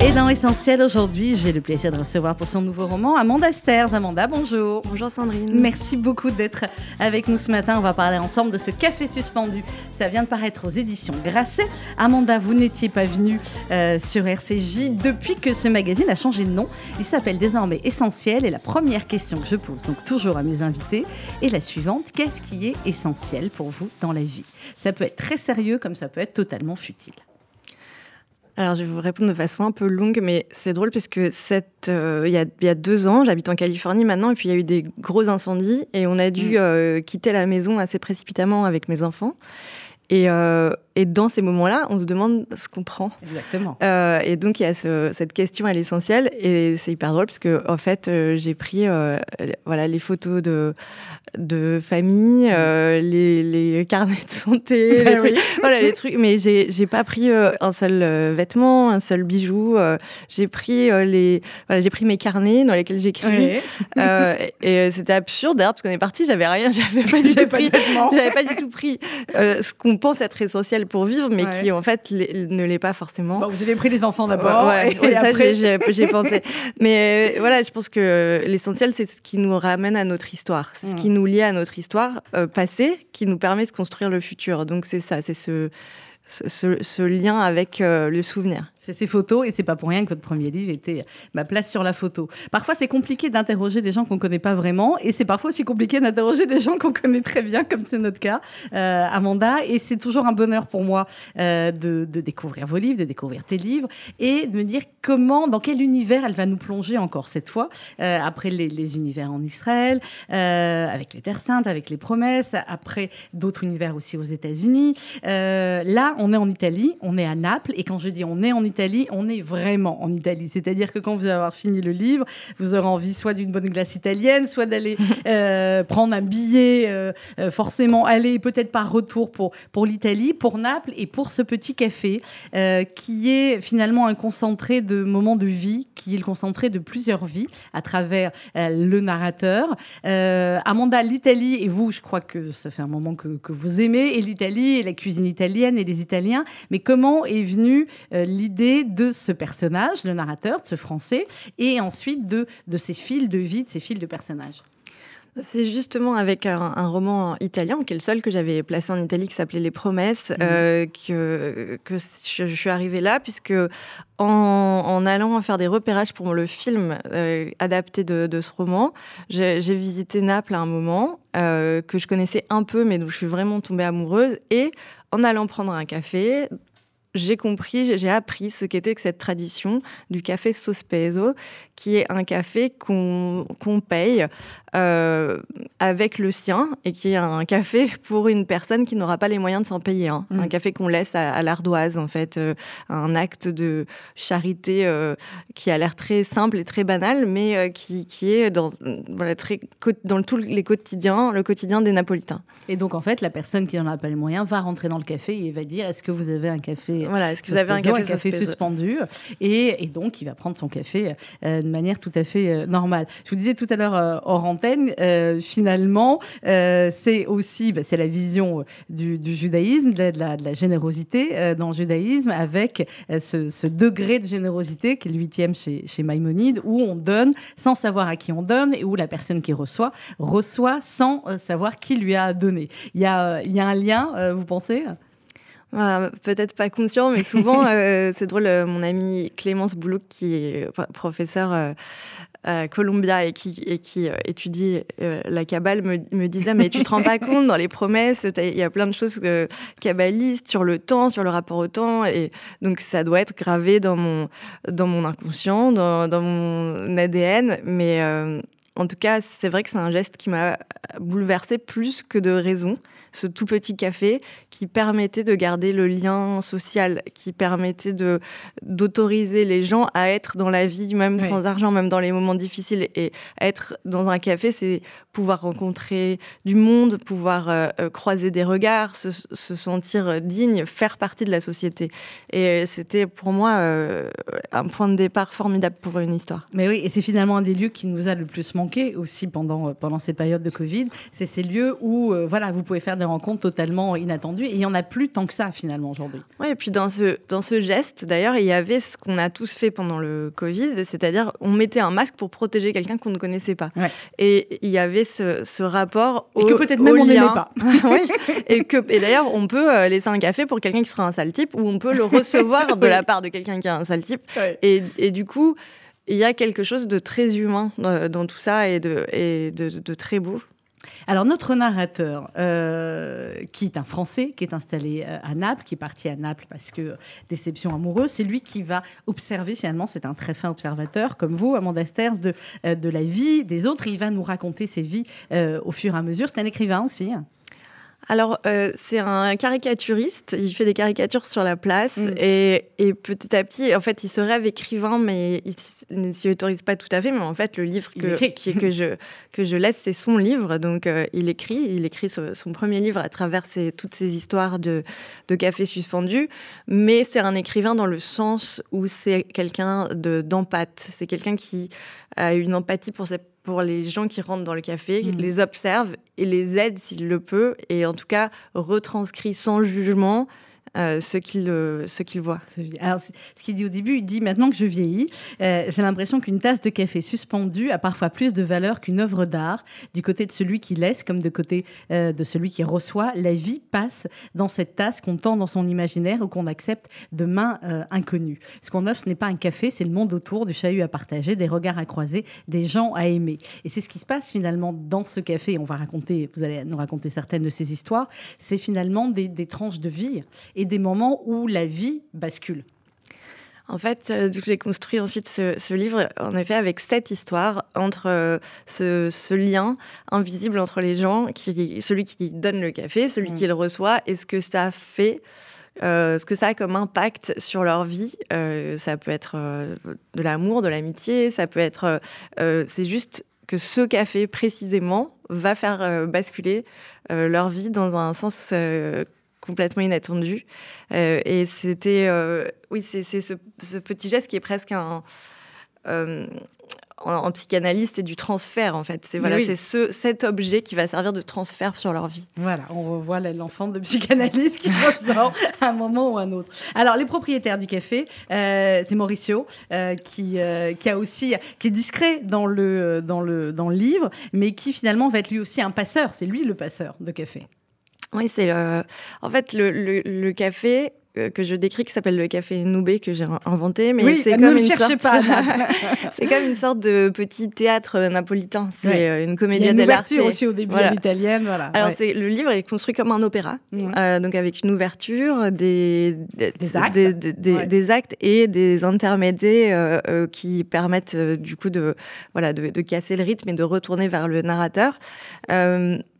Et dans Essentiel, aujourd'hui, j'ai le plaisir de recevoir pour son nouveau roman Amanda Sters. Amanda, bonjour. Bonjour Sandrine. Merci beaucoup d'être avec nous ce matin. On va parler ensemble de ce café suspendu. Ça vient de paraître aux éditions Grasset. Amanda, vous n'étiez pas venue euh, sur RCJ depuis que ce magazine a changé de nom. Il s'appelle désormais Essentiel. Et la première question que je pose, donc toujours à mes invités, est la suivante. Qu'est-ce qui est essentiel pour vous dans la vie? Ça peut être très sérieux comme ça peut être totalement futile. Alors, je vais vous répondre de façon un peu longue, mais c'est drôle parce que euh, il, y a, il, y a, deux ans, j'habite en Californie maintenant, et puis il y a eu des gros incendies, et on a dû mm. euh, quitter la maison assez précipitamment avec mes enfants. Et, euh, et, dans ces moments-là, on se demande ce qu'on prend. Exactement. Euh, et donc, il y a ce, cette question à l'essentiel. Et c'est hyper drôle parce que, en fait, euh, j'ai pris euh, voilà, les photos de, de famille, les, les, carnets de santé, ben les oui. trucs, voilà, les trucs. Mais j'ai pas pris un seul vêtement, un seul bijou. j'ai pris, les, voilà, j'ai pris mes carnets dans lesquels j'écris. Oui. et c'était absurde d'ailleurs parce qu'on est parti, j'avais rien, j'avais pas du tout pris. J'avais pas du tout pris ce qu'on pense être essentiel pour vivre, mais Ouais. qui en fait les- ne l'est pas forcément. Bon, vous avez pris les enfants d'abord. Ouais, et ouais, ça, après- j'ai- pensé. Mais euh, voilà, je pense que l'essentiel, c'est ce qui nous ramène à notre histoire. C'est ce Mm. qui nous lie à notre histoire euh, passée, qui nous permet de construire le futur. Donc c'est ça, c'est ce, ce, ce- ce lien avec euh, le souvenir. C'est ces photos, et c'est pas pour rien que votre premier livre était Ma place sur la photo. Parfois, c'est compliqué d'interroger des gens qu'on connaît pas vraiment, et c'est parfois aussi compliqué d'interroger des gens qu'on connaît très bien, comme c'est notre cas, euh, Amanda. Et c'est toujours un bonheur pour moi euh, de, découvrir vos livres, de découvrir tes livres, et de me dire comment, dans quel univers elle va nous plonger encore cette fois, euh, après les, les univers en Israël, euh, avec les Terres Saintes, avec les promesses, après d'autres univers aussi aux États-Unis. Euh, là, on est en Italie, on est à Naples, et quand je dis on est en Italie, on est vraiment en Italie. C'est-à-dire que quand vous allez avoir fini le livre, vous aurez envie soit d'une bonne glace italienne, soit d'aller euh, prendre un billet, euh, euh, forcément aller peut-être par retour pour, pour l'Italie, pour Naples et pour ce petit café euh, qui est finalement un concentré de moments de vie, qui est le concentré de plusieurs vies à travers le narrateur. Amanda, l'Italie, et vous, je crois que ça fait un moment que, que vous aimez, et l'Italie, et la cuisine italienne, et les Italiens, mais comment est venue euh, l'idée de ce personnage, le narrateur, de ce français, et ensuite de, de ces fils de vie, de ces fils de personnages C'est justement avec un, un roman italien, qui est le seul que j'avais placé en Italie, qui s'appelait Les Promesses, Mhm. euh, que, que je, je suis arrivée là, puisque en, en allant faire des repérages pour le film euh, adapté de, de ce roman, j'ai j'ai visité Naples à un moment, euh, que je connaissais un peu, mais dont je suis vraiment tombée amoureuse. Et en allant prendre un café, j'ai compris, j'ai- appris ce qu'était cette tradition du café sospeso, qui est un café qu'on paye euh, avec le sien et qui est un café pour une personne qui n'aura pas les moyens de s'en payer un. Mm. Un café qu'on laisse à, à l'ardoise, en fait, euh, un acte de charité euh, qui a l'air très simple et très banal, mais qui, qui est dans, voilà, très, dans tous les quotidiens, le quotidien des Napolitains. Et donc, en fait, la personne qui n'en a pas les moyens va rentrer dans le café et va dire Est-ce que vous avez un café Voilà, est-ce que vous avez un café, suspendu et, et donc il va prendre son café de manière tout à fait normale. Je vous disais tout à l'heure hors antenne, euh, finalement, euh, c'est aussi bah, c'est la vision euh, du, du judaïsme, de la, de la- de la générosité euh, dans le judaïsme, avec ce, ce degré de générosité qui est le huitième chez, chez Maïmonide, où on donne sans savoir à qui on donne et où la personne qui reçoit reçoit sans savoir qui lui a donné. Il y a, il y a un lien, vous pensez? Voilà, Peut-être pas conscient, mais souvent, euh, c'est drôle, euh, mon amie Clémence Boulouk, qui est pro- professeure euh, Columbia et qui, et qui euh, étudie euh, la Kabbale, me, me disait Mais tu te rends pas compte, dans les promesses, il y a plein de choses kabbalistes sur le temps, sur le rapport au temps, et donc ça doit être gravé dans mon, dans mon inconscient, dans, dans mon ADN, mais. en tout cas, c'est vrai que c'est un geste qui m'a bouleversée plus que de raison. Ce tout petit café qui permettait de garder le lien social, qui permettait de d'autoriser les gens à être dans la vie, même Oui. sans argent, même dans les moments difficiles. Et être dans un café, c'est pouvoir rencontrer du monde, pouvoir euh, euh, croiser des regards, se, se sentir digne, faire partie de la société. Et c'était pour moi euh, un point de départ formidable pour une histoire. Mais oui, et c'est finalement un des lieux qui nous a le plus manqué aussi pendant, pendant ces périodes de Covid. C'est ces lieux où voilà, vous pouvez faire des rencontres totalement inattendues. Et il n'y en a plus tant que ça, finalement, aujourd'hui. Oui, et puis dans ce, dans ce geste, d'ailleurs, il y avait ce qu'on a tous fait pendant le Covid, c'est-à-dire on mettait un masque pour protéger quelqu'un qu'on ne connaissait pas. Et il y avait ce, ce rapport au Et que peut-être même on n'aimait pas. oui. Et, que, et d'ailleurs, on peut laisser un café pour quelqu'un qui sera un sale type ou on peut le recevoir de la part de quelqu'un qui a un sale type. Et, et, du coup, il y a quelque chose de très humain dans, tout ça et de, et de, très beau. Alors notre narrateur, euh, qui est un Français, qui est installé euh, à Naples, qui est parti à Naples parce que déception amoureuse, c'est lui qui va observer finalement, c'est un très fin observateur comme vous, Amanda Sters, de, euh, de la vie des autres. il va nous raconter ses vies au fur et à mesure. C'est un écrivain aussi. Hein alors, euh, c'est un caricaturiste. Il fait des caricatures sur la place. Mm. Et, petit à petit, en fait, il se rêve écrivain, mais il ne s'y autorise pas tout à fait. Mais en fait, le livre que, que, je, que je laisse, c'est son livre. Donc, euh, il écrit. Il écrit son, premier livre à travers toutes ces histoires de, de café suspendu. Mais c'est un écrivain dans le sens où c'est quelqu'un d'empathe. C'est quelqu'un qui a une empathie pour cette pour les gens qui rentrent dans le café, mm. les observe et les aide s'il le peut, et en tout cas retranscrit sans jugement euh, ce qu'il euh, qu'il voit. Alors, ce qu'il dit au début, il dit maintenant que je vieillis, euh, j'ai l'impression qu'une tasse de café suspendue a parfois plus de valeur qu'une œuvre d'art. Du côté de celui qui laisse, comme de côté de celui qui reçoit, la vie passe dans cette tasse qu'on tend dans son imaginaire ou qu'on accepte de main inconnue. Ce qu'on offre, ce n'est pas un café, c'est le monde autour, du chahut à partager, des regards à croiser, des gens à aimer. Et c'est ce qui se passe finalement dans ce café. On va raconter, vous allez nous raconter certaines de ces histoires. C'est finalement des, tranches de vie des moments où la vie bascule. En fait, euh, j'ai construit ensuite ce, livre, en effet, avec cette histoire entre euh, ce, lien invisible entre les gens, qui, celui qui donne le café, celui mm. qui le reçoit, et ce que ça fait, euh, ce que ça a comme impact sur leur vie. ça peut être de l'amour, de l'amitié, ça peut être... c'est juste que ce café, précisément, va faire basculer leur vie dans un sens complètement inattendu. Euh, et c'était, euh, oui, c'est ce, ce, petit geste qui est presque un. Euh, en, psychanalyse, c'est du transfert en fait. C'est voilà, c'est ce, cet objet qui va servir de transfert sur leur vie. Voilà, on revoit l'enfant de psychanalyse qui ressort à un moment ou à un autre. Alors les propriétaires du café, c'est Mauricio qui, qui a aussi qui est discret dans le dans le dans le livre, mais qui finalement va être lui aussi un passeur. C'est lui le passeur de café. Oui, c'est en fait le, le, café euh, que je décris qui s'appelle le café Noubé que j'ai inventé mais c'est comme une sorte c'est comme une sorte de petit théâtre napolitain. C'est euh, une comédie dell'arte aussi au début voilà. l'italienne voilà. Alors c'est le livre est construit comme un opéra euh, donc avec une ouverture des des, actes. Des, actes et des intermédiaires qui permettent du coup de voilà de, de, casser le rythme et de retourner vers le narrateur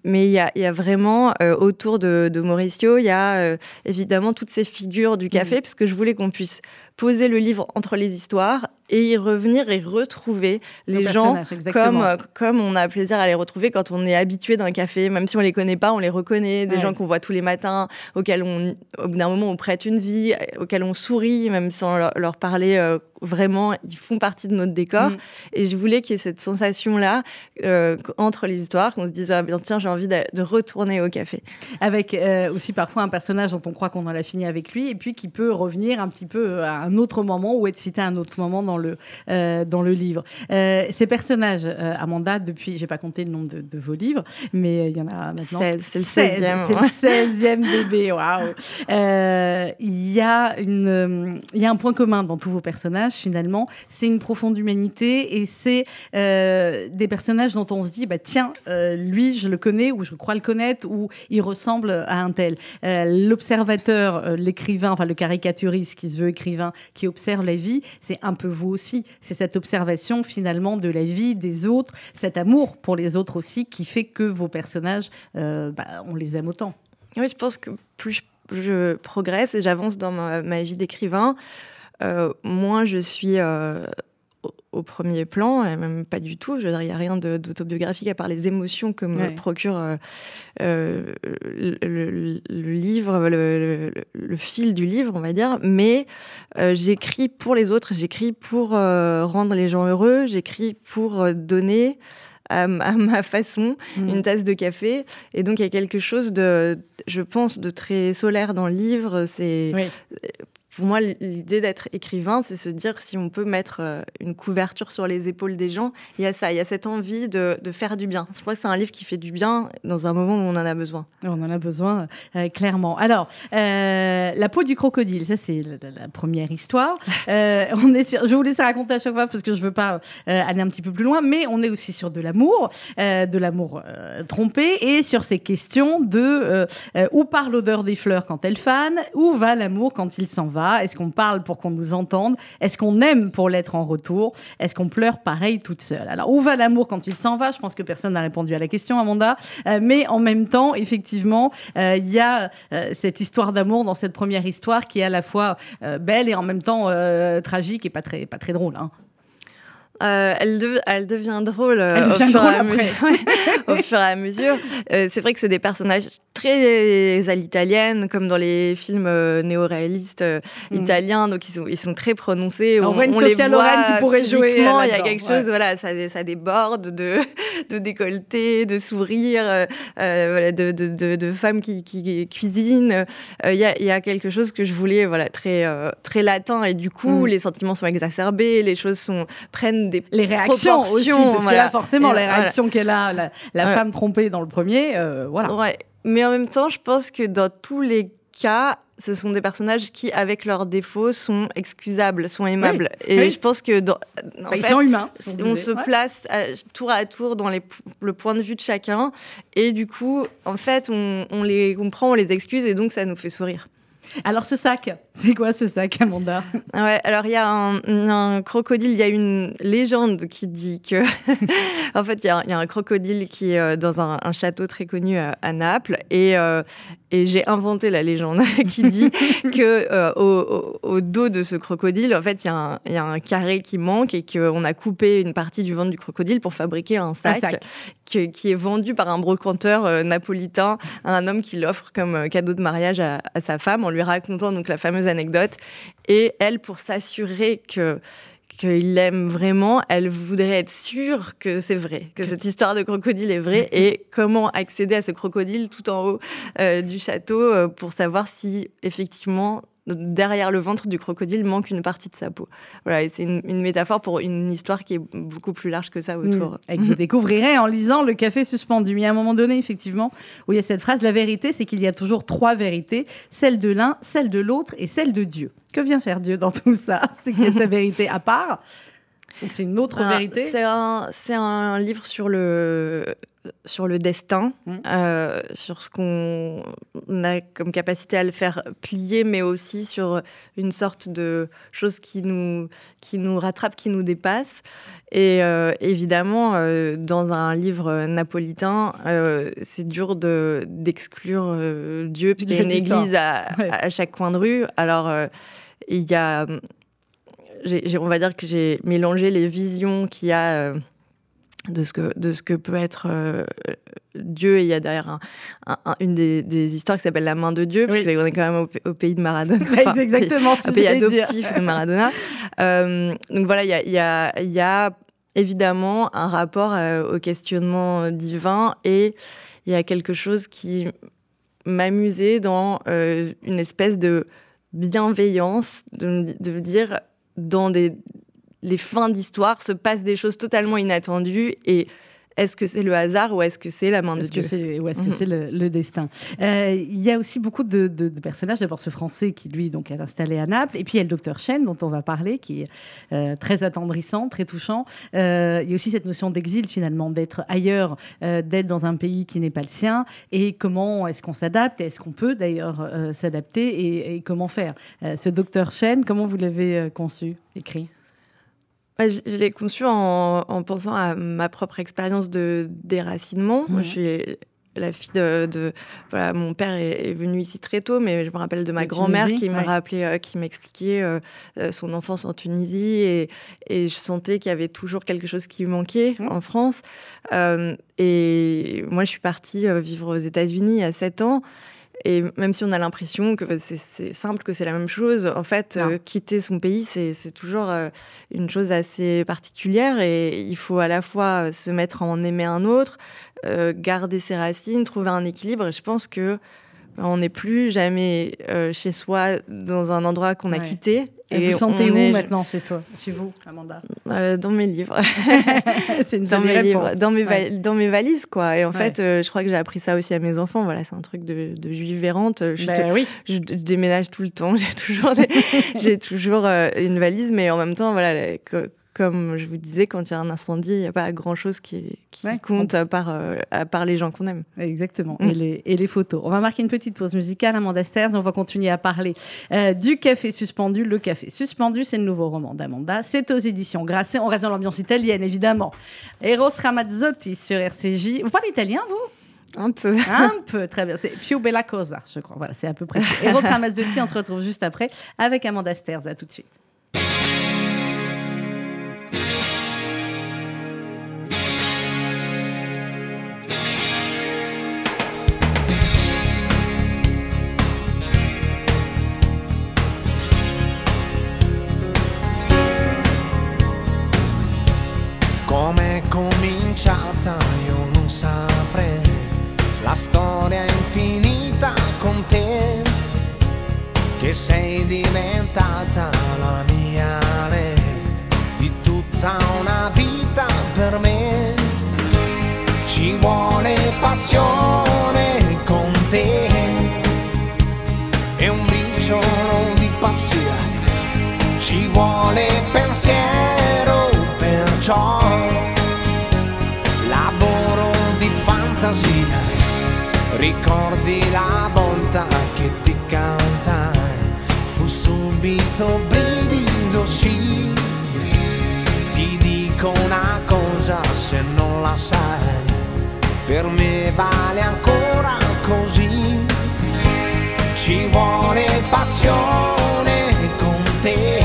mais il y a, vraiment euh, autour de, Mauricio, il y a euh, évidemment toutes ces figures du café, mmh. puisque je voulais qu'on puisse poser le livre entre les histoires et y revenir et retrouver les gens comme, comme on a plaisir à les retrouver quand on est habitué d'un café, même si on les connaît pas, on les reconnaît, des gens qu'on voit tous les matins, auxquels on, au bout d'un moment, on prête une vie, auxquels on sourit, même sans leur, parler euh, vraiment, ils font partie de notre décor. Mm. Et je voulais qu'il y ait cette sensation-là euh, entre les histoires, qu'on se dise, ah bien tiens, j'ai envie de, retourner au café. Avec euh, aussi parfois un personnage dont on croit qu'on en a fini avec lui, et puis qui peut revenir un petit peu à un autre moment ou être cité à un autre moment dans le, euh, dans le livre. Euh, ces personnages, euh, Amanda, depuis, j'ai pas compté le nombre de, vos livres, mais il y en a maintenant. C'est le 16e. C'est le 16e bébé, waouh. Il y, a une, y a un point commun dans tous vos personnages, finalement, c'est une profonde humanité et c'est des personnages dont on se dit, bah, tiens, lui, je le connais ou je crois le connaître ou il ressemble à un tel. L'observateur, l'écrivain, enfin le caricaturiste qui se veut écrivain, qui observe la vie, c'est un peu vous aussi. C'est cette observation finalement de la vie des autres, cet amour pour les autres aussi, qui fait que vos personnages, euh, bah, on les aime autant. Oui, je pense que plus je progresse et j'avance dans ma, vie d'écrivain, euh, moins je suis euh, au premier plan, et même pas du tout. Je veux dire, il n'y a rien d'autobiographique à part les émotions que me procure euh, euh, le, livre, le, fil du livre, on va dire. Mais euh, j'écris pour les autres, j'écris pour rendre les gens heureux, j'écris pour donner. à, ma façon, mmh. une tasse de café. Et donc, il y a quelque chose de, je pense, de très solaire dans le livre. C'est pour moi, l'idée d'être écrivain, c'est se dire si on peut mettre euh, une couverture sur les épaules des gens. Il y a ça, il y a cette envie de, faire du bien. Je crois que c'est un livre qui fait du bien dans un moment où on en a besoin. On en a besoin, euh, clairement. Alors, euh, la peau du crocodile, ça c'est la, première histoire. on est sur, je vous laisse raconter à chaque fois parce que je veux pas aller un petit peu plus loin, mais on est aussi sur de l'amour, de l'amour trompé et sur ces questions de où part l'odeur des fleurs quand elles fanent, où va l'amour quand il s'en va. Est-ce qu'on parle pour qu'on nous entende? Est-ce qu'on aime pour l'être en retour? Est-ce qu'on pleure pareil toute seule? Alors, où va l'amour quand il s'en va? Je pense que personne n'a répondu à la question, Amanda. Euh, mais en même temps, effectivement, euh, il y a euh, cette histoire d'amour dans cette première histoire qui est à la fois belle et en même temps tragique et pas très, pas très drôle. Hein. Euh, elle, elle, devient drôle, euh, au, fur au, fur et à mesure. Euh, c'est vrai que c'est des personnages très à l'italienne, comme dans les films néo-réalistes mm. italiens, donc ils sont, ils sont très prononcés. On, voit une Sophia Loren qui pourrait jouer. Il y a quelque chose, voilà, ça, ça déborde de, de décolleté, de sourire, voilà, de, de, de, femmes qui, qui cuisinent. Il y, a, y, a, quelque chose que je voulais voilà, très, très latin, et du coup, mm. les sentiments sont exacerbés, les choses sont, prennent les réactions aussi, parce que là, forcément, les réactions qu'elle a, la, femme trompée dans le premier, euh, voilà. Ouais. Mais en même temps, je pense que dans tous les cas, ce sont des personnages qui, avec leurs défauts, sont excusables, sont aimables. Et je pense que dans, bah, ils sont humains. On se place tour à tour dans les, le point de vue de chacun, et du coup, en fait, on, on les comprend, on les excuse, et donc ça nous fait sourire. Alors ce sac, c'est quoi ce sac, Amanda? Ouais, alors il y a un, crocodile, il y a une légende qui dit que, en fait, il y, a un crocodile qui est euh, dans un, château très connu à, Naples, et, euh, et j'ai inventé la légende qui dit que euh, au, dos de ce crocodile, en fait, il y, y, a un carré qui manque et qu'on a coupé une partie du ventre du crocodile pour fabriquer un sac, qui est vendu par un brocanteur napolitain à un homme qui l'offre comme cadeau de mariage à, à sa femme en lui racontant donc la fameuse anecdote. Et elle, pour s'assurer que qu'il l'aime vraiment, elle voudrait être sûre que c'est vrai, que cette histoire de crocodile est vraie et comment accéder à ce crocodile tout en haut euh, du château euh, pour savoir si effectivement derrière le ventre du crocodile manque une partie de sa peau. Voilà, c'est une, métaphore pour une histoire qui est beaucoup plus large que ça autour. Mmh. Et que vous découvrirez en lisant Le café suspendu. Il y a un moment donné, effectivement, où il y a cette phrase La vérité, c'est qu'il y a toujours trois vérités celle de l'un, celle de l'autre et celle de Dieu. Que vient faire Dieu dans tout ça? C'est qu'il y a sa vérité à part c'est une autre vérité. C'est un, un, livre sur le, sur le destin, mmh. euh, sur ce qu'on a comme capacité à le faire plier, mais aussi sur une sorte de chose qui nous, qui nous rattrape, qui nous dépasse. Et euh, évidemment, euh, dans un livre napolitain, c'est dur d'exclure Dieu, puisqu'il y a une église à, à, chaque coin de rue. Alors, il y a on va dire que j'ai mélangé les visions qu'il y a euh, de, ce que, de ce que peut être euh, Dieu. Et il y a derrière une des, histoires qui s'appelle La main de Dieu, parce qu'on est quand même au, pays de Maradona. c'est exactement un pays adoptif de Maradona. Euh, donc voilà, il y a, y a, évidemment un rapport au questionnement divin et il y a quelque chose qui m'amusait dans une espèce de bienveillance, de, de dire dans des, les fins d'histoire se passent des choses totalement inattendues et est-ce que c'est le hasard ou est-ce que c'est la main de Dieu Ou est-ce que mhm. c'est le, destin euh, Il y a aussi beaucoup de, personnages. D'abord ce Français qui, lui, donc, est installé à Naples. Et puis il y a le docteur Chen, dont on va parler, qui est euh, très attendrissant, très touchant. Euh, il y a aussi cette notion d'exil, finalement, d'être ailleurs, d'être dans un pays qui n'est pas le sien. Et comment est-ce qu'on s'adapte Est-ce qu'on peut, d'ailleurs, s'adapter et, comment faire? Ce docteur Chen, comment vous l'avez conçu, écrit? Je, l'ai conçu en, pensant à ma propre expérience de déracinement. Je suis la fille de, voilà, mon père est, venu ici très tôt, mais je me rappelle de ma grand-mère qui me rappelait, euh, qui m'expliquait euh, euh, son enfance en Tunisie et, et je sentais qu'il y avait toujours quelque chose qui manquait mmh. en France. et moi, je suis partie vivre aux États-Unis à 7 ans Et même si on a l'impression que c'est simple, que c'est la même chose, en fait, euh, quitter son pays, c'est toujours euh, une chose assez particulière. Et il faut à la fois se mettre à en aimer un autre, euh, garder ses racines, trouver un équilibre. Et je pense que on n'est plus jamais chez soi dans un endroit qu'on a quitté. Et, vous sentez où maintenant chez soi? Chez vous, Amanda? Euh, Dans mes livres. c'est une dans mes livres, dans mes, dans mes valises, quoi. Et en fait, euh, je crois que j'ai appris ça aussi à mes enfants. Voilà, c'est un truc de, de juive errante. Je, ben oui. je, déménage tout le temps. J'ai toujours, j'ai toujours euh, une valise, mais en même temps, voilà, comme je vous disais, quand il y a un incendie, il n'y a pas grand-chose qui, compte à part, euh, à part, les gens qu'on aime. Exactement, mm. et, les, et, les, photos. On va marquer une petite pause musicale, Amanda Sters, on va continuer à parler euh, du Café Suspendu. Le Café Suspendu, c'est le nouveau roman d'Amanda. C'est aux éditions Grasset. On reste dans l'ambiance italienne, évidemment. Eros Ramazzotti sur RCJ. Vous parlez italien, vous? Un peu. Un peu, très bien. C'est Più Bella Cosa, je crois. Voilà, c'est à peu près Eros Ramazzotti, on se retrouve juste après avec Amanda Sters. À tout de suite. Ci vuole passione con te. E un briciolo di pazzia ci vuole pensiero perciò fantasia, ricordi la volta che ti cantai, fu subito brivido sì. Ti dico una cosa se non la sai, per me vale ancora così. Ci vuole passione con te,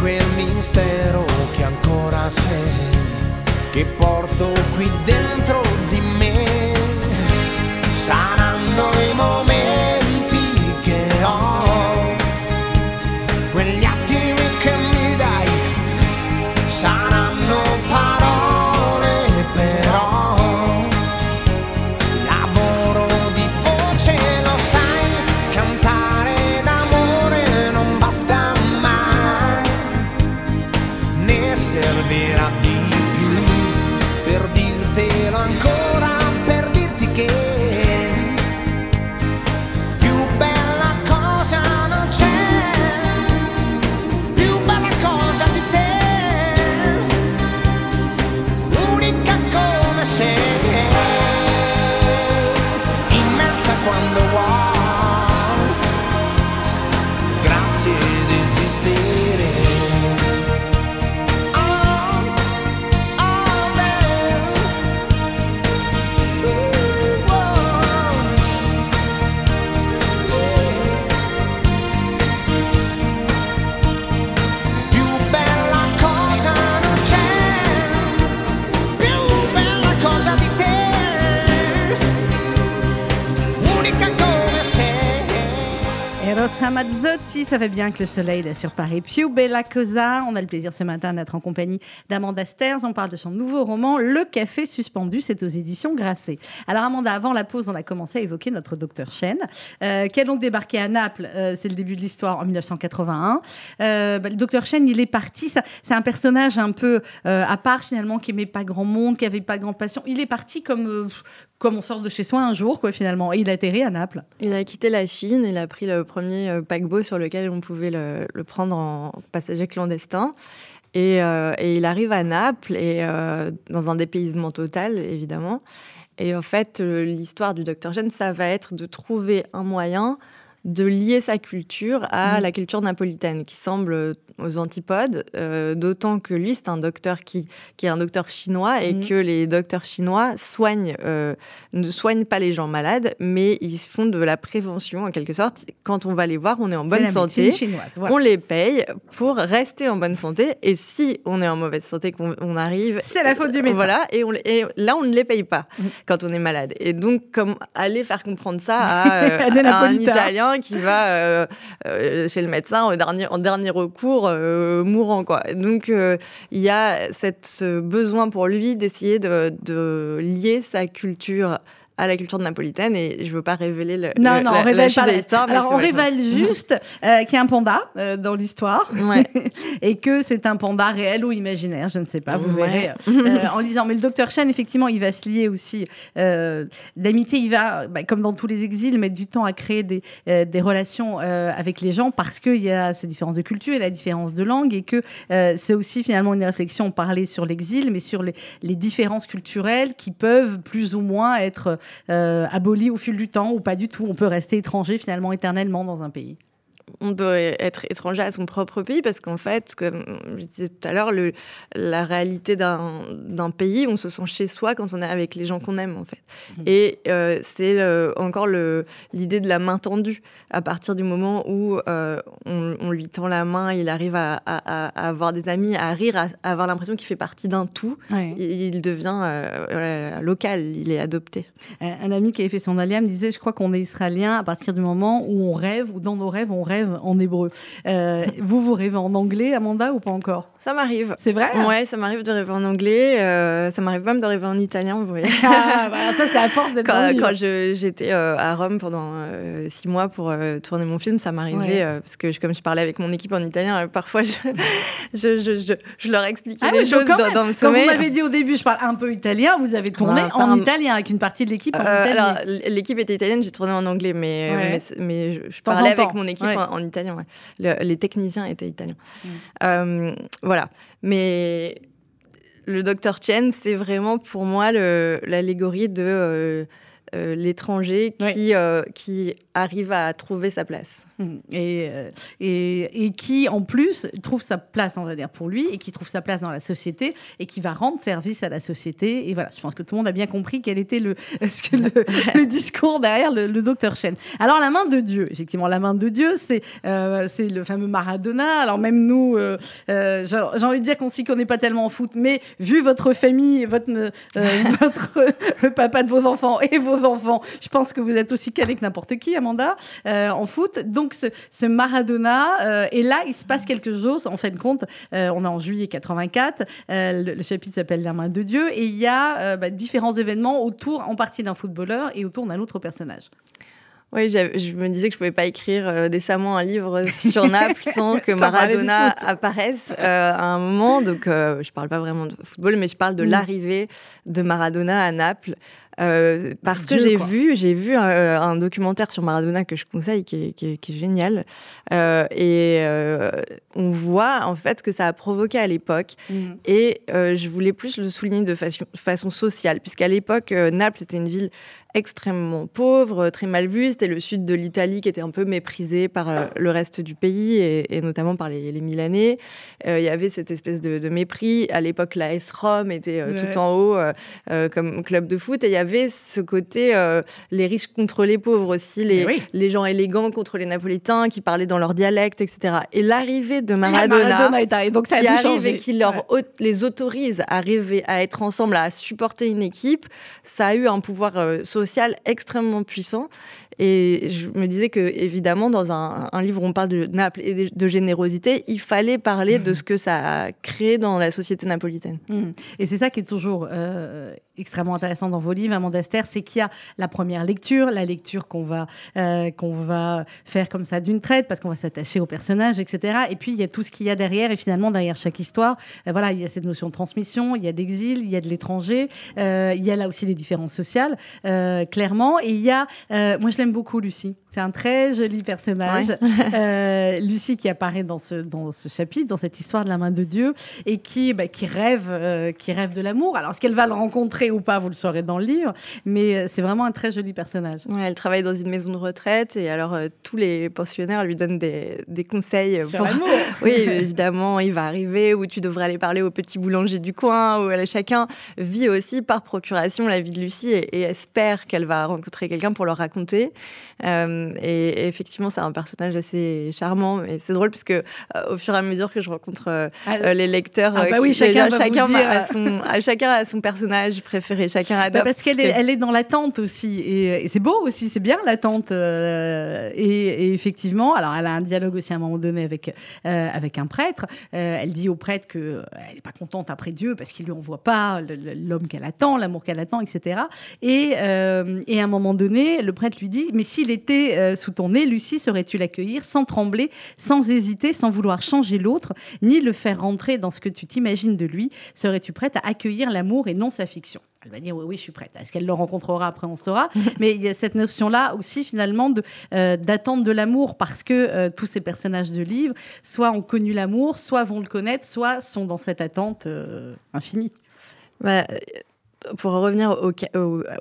quel mistero che ancora sei, che porto qui dentro di me. Saranno i morti. Rosa Mazzotti, ça fait bien que le soleil est sur Paris. Più bella cosa. On a le plaisir ce matin d'être en compagnie d'Amanda Sters. On parle de son nouveau roman, Le Café Suspendu. C'est aux éditions Grasset. Alors, Amanda, avant la pause, on a commencé à évoquer notre docteur Chen, euh, qui a donc débarqué à Naples. euh, c'est le début de l'histoire en 1981. Euh, bah, le docteur Chen, il est parti. C'est un personnage un peu à part, finalement, qui aimait pas grand monde, qui avait pas grande passion. Il est parti comme, comme on sort de chez soi un jour, quoi, finalement. Et il a atterri à Naples. Il a quitté la Chine, il a pris le premier euh, paquebot sur lequel on pouvait le, prendre en passager clandestin. Et, euh, et il arrive à Naples, et, euh, dans un dépaysement total, évidemment. Et en fait, l'histoire du docteur Chen, ça va être de trouver un moyen de lier sa culture à Mhm. la culture napolitaine, qui semble euh, aux antipodes, euh, d'autant que lui, c'est un docteur qui, qui est un docteur chinois et Mhm. que les docteurs chinois soignent, euh, ne soignent pas les gens malades, mais ils font de la prévention en quelque sorte. Quand on va les voir, on est en bonne santé. chinoise. Voilà. On les paye pour rester en bonne santé. Et si on est en mauvaise santé, qu'on on arrive. C'est la faute du médecin. Voilà, et, on, et là, on ne les paye pas Mhm. quand on est malade. Et donc, comme aller faire comprendre ça à, euh, À des à un Napolitains. Qui va euh, euh, chez le médecin au dernier, en dernier recours euh, mourant. Quoi. Donc, il y a cette, ce besoin pour lui d'essayer de, de lier sa culture à la culture napolitaine et je veux pas révéler le, Non, le- non, la, on révèle pas. l'histoire. Alors, on vrai. révèle juste euh, qu'il y a un panda euh, dans l'histoire Ouais. et que c'est un panda réel ou imaginaire, je ne sais pas, vous Ouais. verrez euh, en lisant. Mais le docteur Chen, effectivement, il va se lier aussi d'amitié. Il va, bah, comme dans tous les exils, mettre du temps à créer des, des relations avec les gens parce qu'il y a ces différences de culture et la différence de langue et que c'est aussi finalement une réflexion parler sur l'exil, mais sur les, les différences culturelles qui peuvent plus ou moins être euh, abolies au fil du temps ou pas du tout. On peut rester étranger finalement éternellement dans un pays. On peut être étranger à son propre pays parce qu'en fait, comme je disais tout à l'heure, la réalité d'un pays, on se sent chez soi quand on est avec les gens qu'on aime en fait. Mhm. Et euh, c'est encore l'idée de la main tendue. À partir du moment où euh, on, on lui tend la main, il arrive à, à- à avoir des amis, à rire, à, à avoir l'impression qu'il fait partie d'un tout, il, il devient euh, local, il est adopté. Un un ami qui avait fait son alia me disait, je crois qu'on est israélien à partir du moment où on rêve, ou dans nos rêves, on rêve en hébreu. Euh, vous, vous rêvez en anglais, Amanda, ou pas encore? Ça m'arrive. C'est vrai? Ouais, ça m'arrive de rêver en anglais, euh, ça m'arrive même de rêver en italien, vous voyez. Ah, ça, c'est à force d'être Quand, quand j'étais euh, à Rome pendant six mois pour tourner mon film, ça m'arrivait, Ouais. parce que je- comme je parlais avec mon équipe en italien, parfois je, je, je, je, je leur expliquais Ah les choses dans, même, dans le Quand vous m'avez dit au début, je parle un peu italien, vous avez tourné en italien avec une partie de l'équipe en italien. alors, l'équipe était italienne, j'ai tourné en anglais, mais, Ouais. mais, c'est- mais je, parlais avec mon équipe ouais. en, en italien. ouais. Le- les techniciens étaient italiens. Mm. Euh, voilà. Mais le docteur Chen, c'est vraiment pour moi l'allégorie de euh, euh, l'étranger qui, euh, qui arrive à trouver sa place. Et, euh, et, et qui, en plus, trouve sa place, on va dire, pour lui, et qui trouve sa place dans la société, et qui va rendre service à la société. Et voilà, je pense que tout le monde a bien compris quel était le, ce que le, le discours derrière le, le docteur Chen. Alors, la main de Dieu, effectivement, la main de Dieu, c'est euh, le fameux Maradona. Alors, même nous, euh, euh, j'ai envie de dire qu'on s'y connaît pas tellement en foot, mais vu votre famille, votre, votre, le papa de vos enfants et vos enfants, je pense que vous êtes aussi calé que n'importe qui, Amanda, en foot. Donc, ce, ce Maradona, euh, et là, il se passe quelque chose, en fin de compte, euh, on est en juillet 84, euh, le, le chapitre s'appelle La main de Dieu, et il y a bah, différents événements autour, en partie d'un footballeur et autour d'un autre personnage. Oui, je me disais que je pouvais pas écrire euh, décemment un livre sur Naples sans que Maradona apparaisse euh, à un moment. Donc, euh, je parle pas vraiment de football, mais je parle de Mm. l'arrivée de Maradona à Naples. Euh, parce que j'ai vu, j'ai vu euh, un documentaire sur Maradona que je conseille, qui est, qui est- qui est génial. Euh, et euh, on voit en fait ce que ça a provoqué à l'époque. Et euh, je voulais plus le souligner de façon, façon sociale, puisqu'à l'époque, Naples était une ville extrêmement pauvre, très mal vue. C'était le sud de l'Italie qui était un peu méprisé par le reste du pays et, et notamment par les, les Milanais. Il y avait cette espèce de, de mépris. À l'époque, la S Rome était Ouais. tout en haut comme club de foot. Et il y avait ce côté euh, les riches contre les pauvres aussi, les, oui. les gens élégants contre les Napolitains qui parlaient dans leur dialecte, etc. Et l'arrivée de Maradona donc ça qui arrive et qui leur Ouais. les autorise à arriver à être ensemble, à supporter une équipe, ça a eu un pouvoir euh, social extrêmement puissant. Et je me disais que, évidemment, dans un, livre où on parle de Naples et de, générosité, il fallait parler de ce que ça a créé dans la société napolitaine. Mmh. Et c'est ça qui est toujours euh, extrêmement intéressant dans vos livres, Amanda Esther, c'est qu'il y a la première lecture, la lecture qu'on va, euh, qu'on va faire comme ça d'une traite, parce qu'on va s'attacher au personnage, etc. Et puis, il y a tout ce qu'il y a derrière, et finalement, derrière chaque histoire, euh, voilà, il y a cette notion de transmission, il y a d'exil, il y a de l'étranger, il y a là aussi les différences sociales, clairement. Et il y a, moi, je l'aime beaucoup, Lucie. C'est un très joli personnage. Lucie qui apparaît dans ce, dans ce chapitre, dans cette histoire de la main de Dieu, et qui, bah, qui, rêve, qui rêve de l'amour. Alors, est-ce qu'elle va le rencontrer ou pas, vous le saurez dans le livre, mais euh, c'est vraiment un très joli personnage. elle travaille dans une maison de retraite et alors euh, tous les pensionnaires lui donnent des, des conseils. Sur l'amour Oui, évidemment, il va arriver où tu devrais aller parler au petit boulanger du coin, où chacun vit aussi par procuration la vie de Lucie et, espère qu'elle va rencontrer quelqu'un pour leur raconter. Euh, et, effectivement, c'est un personnage assez charmant et c'est drôle parce que au fur et à mesure que je rencontre ah, les lecteurs, ah bah oui, chacun, chacun, a son, chacun a son personnage préféré chacun bah, adopte. parce qu'elle est, elle est dans l'attente aussi. Et, c'est beau aussi, c'est bien l'attente. Euh, et, effectivement, alors elle a un dialogue aussi à un moment donné avec, euh, avec un prêtre. Euh, elle dit au prêtre qu'elle n'est pas contente après Dieu parce qu'il lui envoie pas l'homme qu'elle attend, l'amour qu'elle attend, etc. Et, et à un moment donné, le prêtre lui dit Mais s'il était sous ton nez, Lucie, saurais-tu l'accueillir sans trembler, sans hésiter, sans vouloir changer l'autre, ni le faire rentrer dans ce que tu t'imagines de lui? Serais-tu prête à accueillir l'amour et non sa fiction? Elle va dire oui, oui, je suis prête. Est-ce qu'elle le rencontrera? Après On saura. Mais il y a cette notion-là aussi, finalement, euh, d'attente de l'amour, parce que euh, tous ces personnages de livres, soit ont connu l'amour, soit vont le connaître, soit sont dans cette attente euh, infinie. Bah, pour revenir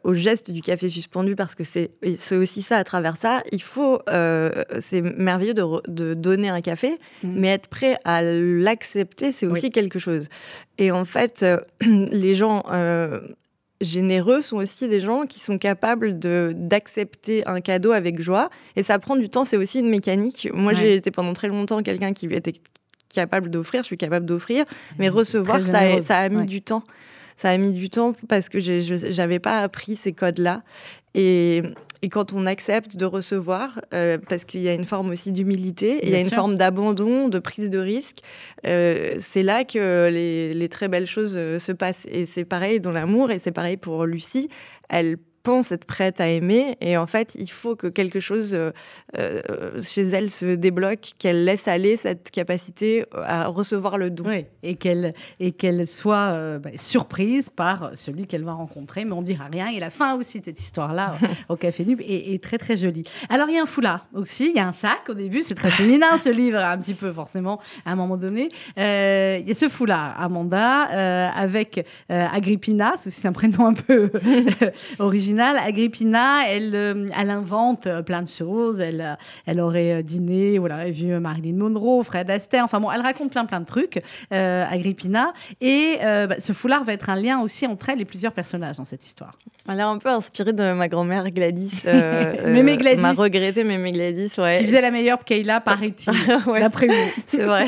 au, geste du café suspendu, parce que c'est aussi ça à travers ça, il faut, c'est merveilleux de, donner un café, mmh. mais être prêt à l'accepter, c'est aussi quelque chose. Et en fait, les gens généreux sont aussi des gens qui sont capables d'accepter un cadeau avec joie. Et ça prend du temps, c'est aussi une mécanique. Moi, j'ai été pendant très longtemps quelqu'un qui était capable d'offrir, je suis capable d'offrir, mais recevoir, ça a, ça a, mis du temps. Ça a mis du temps parce que je n'avais pas appris ces codes-là. Et et quand on accepte de recevoir, euh, parce qu'il y a une forme aussi d'humilité, il y a une forme d'abandon, de prise de risque, euh, c'est là que les, les, très belles choses euh, se passent. Et c'est pareil dans l'amour, et c'est pareil pour Lucie. Elle pense être prête à aimer. Et en fait, il faut que quelque chose euh, euh, chez elle se débloque, qu'elle laisse aller cette capacité à recevoir le don. et qu'elle et qu'elle soit euh, bah, surprise par celui qu'elle va rencontrer. Mais on dira rien. Et la fin aussi de cette histoire-là au Café Nub est, très très jolie. Alors il y a un foulard aussi. Il y a un sac au début. C'est très féminin ce livre, un petit peu forcément à un moment donné. il y a ce foulard, Amanda, avec Agrippina. C'est un prénom un peu original Agrippina, elle, euh, elle invente euh, plein de choses. Elle, euh, elle aurait dîné, voilà, vu Marilyn Monroe, Fred Astaire. Enfin bon, elle raconte plein plein de trucs, Agrippina. Et bah, ce foulard va être un lien aussi entre elle et plusieurs personnages dans cette histoire. Elle est un peu inspirée de ma grand-mère Gladys. Mémé Gladys. M'a regretté Mémé Gladys, ouais. Qui faisait la meilleure Kayla, paraît-il, ouais. d'après vous. C'est vrai.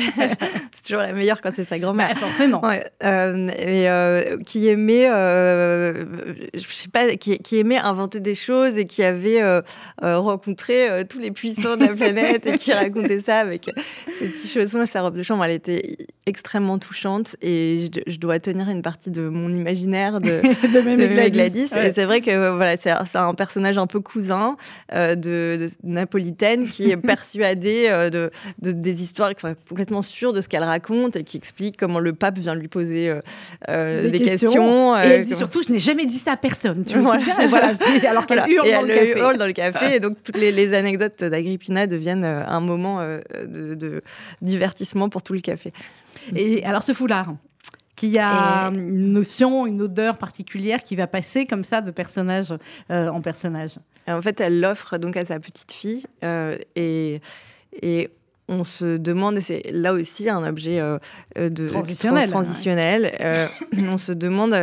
c'est toujours la meilleure quand c'est sa grand-mère. Bah, forcément. et qui aimait, je sais pas, qui, qui aimait inventer des choses et qui avait euh, euh, rencontré euh, tous les puissants de la planète et qui racontait ça avec ses petits chaussons et sa robe de chambre. Elle était extrêmement touchante et je, dois tenir une partie de mon imaginaire de, de, Gladys. Et c'est vrai que voilà, c'est un personnage un peu cousin de, napolitaine qui est persuadée de, des histoires, complètement sûre de ce qu'elle raconte et qui explique comment le pape vient lui poser des, questions. et elle dit surtout, je n'ai jamais dit ça à personne. Tu vois voilà, alors qu'elle hurle, dans, le café. hurle dans le café. Et donc, toutes les, anecdotes d'Agrippina deviennent euh, un moment euh, de, divertissement pour tout le café. Et alors, ce foulard qui a une notion, une odeur particulière qui va passer comme ça de personnage euh, en personnage? En fait, elle l'offre donc à sa petite fille et, et on se demande, et c'est là aussi un objet de transitionnel, transitionnel on se demande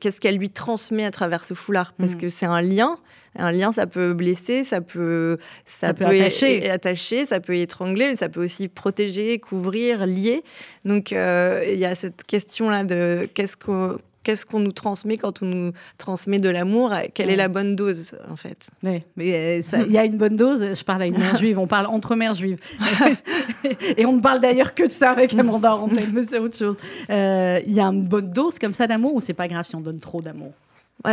qu'est-ce qu'elle lui transmet à travers ce foulard? Parce mm. que c'est un lien. Un lien, ça peut blesser, ça peut, ça, peut, attacher. attacher, ça peut étrangler, mais ça peut aussi protéger, couvrir, lier. Donc, euh, il y a cette question-là de qu'est-ce que qu'est-ce qu'on nous transmet quand on nous transmet de l'amour Quelle est la bonne dose, en fait? Oui, mais euh, il y a une bonne dose. Je parle à une mère juive, on parle entre mères juives. et on ne parle d'ailleurs que de ça avec Amanda mais c'est autre chose. Euh, il y a une bonne dose comme ça d'amour ou c'est pas grave si on donne trop d'amour?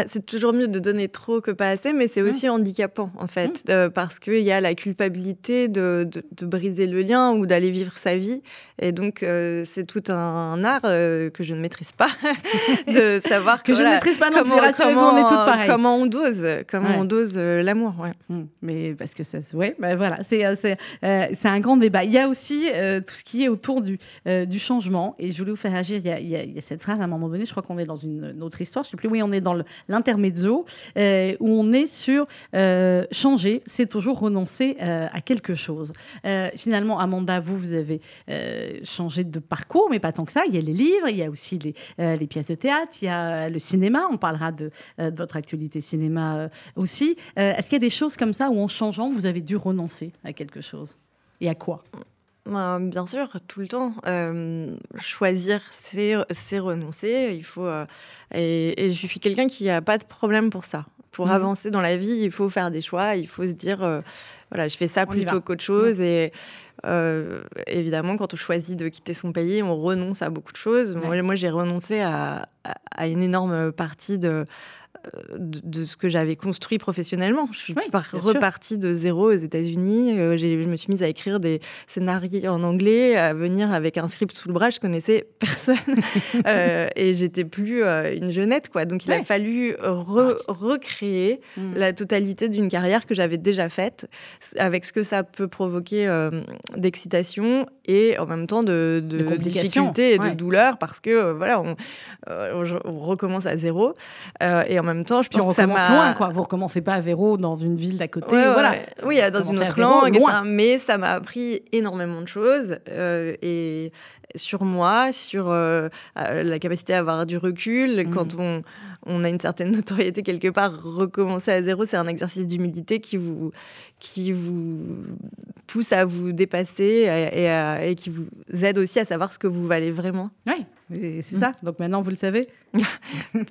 C'est toujours mieux de donner trop que pas assez, mais c'est aussi handicapant, en fait, mmh. euh, parce qu'il y a la culpabilité de, de, briser le lien ou d'aller vivre sa vie. Et donc, euh, c'est tout un, art euh, que je ne maîtrise pas, de savoir que, je ne maîtrise pas comment, comment, on est toutes pareilles. Comment on dose, comment on dose l'amour. Ouais. Mmh. Mais parce que ça, ouais, bah voilà, c'est c'est un grand débat. Il y a aussi tout ce qui est autour du, du changement. Et je voulais vous faire agir. Il y, a, il y a, cette phrase à un moment donné, je crois qu'on est dans une, une, autre histoire. Je ne sais plus. Oui, on est dans le l'intermezzo, euh, où on est sur euh, changer, c'est toujours renoncer euh, à quelque chose. finalement, Amanda, vous, vous avez changé de parcours, mais pas tant que ça. Il y a les livres, il y a aussi les, les pièces de théâtre, il y a le cinéma. On parlera de, votre actualité cinéma aussi. Est-ce qu'il y a des choses comme ça où, en changeant, vous avez dû renoncer à quelque chose? Et à quoi? Bah, bien sûr, tout le temps. choisir, c'est renoncer. Il faut, et, je suis quelqu'un qui n'a pas de problème pour ça. Pour mmh. avancer dans la vie, il faut faire des choix. Il faut se dire, voilà, je fais ça plutôt qu'autre chose. Et évidemment, quand on choisit de quitter son pays, on renonce à beaucoup de choses. Moi, j'ai renoncé à, à, une énorme partie de de, ce que j'avais construit professionnellement. Je suis repartie de zéro aux États-Unis. Euh, je me suis mise à écrire des scénarios en anglais, à venir avec un script sous le bras. Je connaissais personne euh, et j'étais plus euh, une jeunette, quoi. Donc il a fallu recréer mm. la totalité d'une carrière que j'avais déjà faite, avec ce que ça peut provoquer d'excitation et en même temps de, de, difficultés et de douleurs, parce que voilà, on, on, recommence à zéro et en même même temps, je pense que ça m'a loin, quoi. Vous recommencez pas à Véro dans une ville d'à côté, voilà. Oui, dans une autre langue, mais ça m'a appris énormément de choses euh, et sur moi, sur euh, euh, la capacité à avoir du recul. Mm. Quand on, on, a une certaine notoriété quelque part, recommencer à zéro, c'est un exercice d'humilité qui vous, qui vous pousse à vous dépasser et, et, qui vous aide aussi à savoir ce que vous valez vraiment. Oui, c'est ça. Donc maintenant, vous le savez.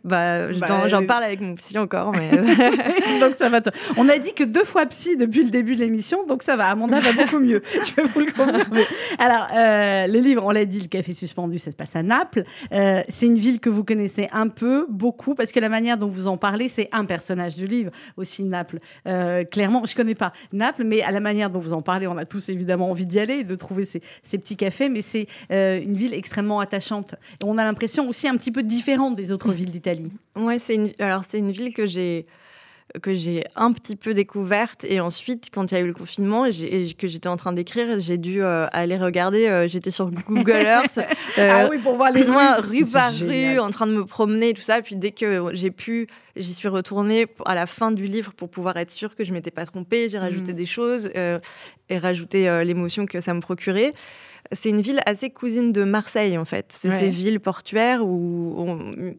bah, bah j'en parle avec mon psy encore. Mais... donc ça va. On a dit que deux fois psy depuis le début de l'émission, donc ça va. Amanda va beaucoup mieux. Je vais vous le confirmer. Alors, euh, le livre, on l'a dit, le café suspendu, ça se passe à Naples. Euh, c'est une ville que vous connaissez un peu, beaucoup, parce que la manière dont vous en parlez, c'est un personnage du livre aussi Naples. Euh, clairement, je connais pas Naples, mais à la manière dont vous en parlez, on a tous évidemment envie d'y aller de trouver ces, ces petits cafés. Mais c'est une ville extrêmement attachante. Et on a l'impression aussi un petit peu différente des autres villes d'Italie. C'est une... alors c'est une ville que j'ai que j'ai un petit peu découverte. Et ensuite quand il y a eu le confinement et, que j'étais en train d'écrire j'ai dû euh, aller regarder euh, j'étais sur Google Earth ah oui pour voir les rues. rue par rue en train de me promener et tout ça. Puis dès que j'ai pu j'y suis retournée à la fin du livre pour pouvoir être sûre que je m'étais pas trompée. J'ai rajouté mmh. des choses euh, et rajouté l'émotion que ça me procurait c'est une ville assez cousine de Marseille, en fait. C'est ces villes portuaires où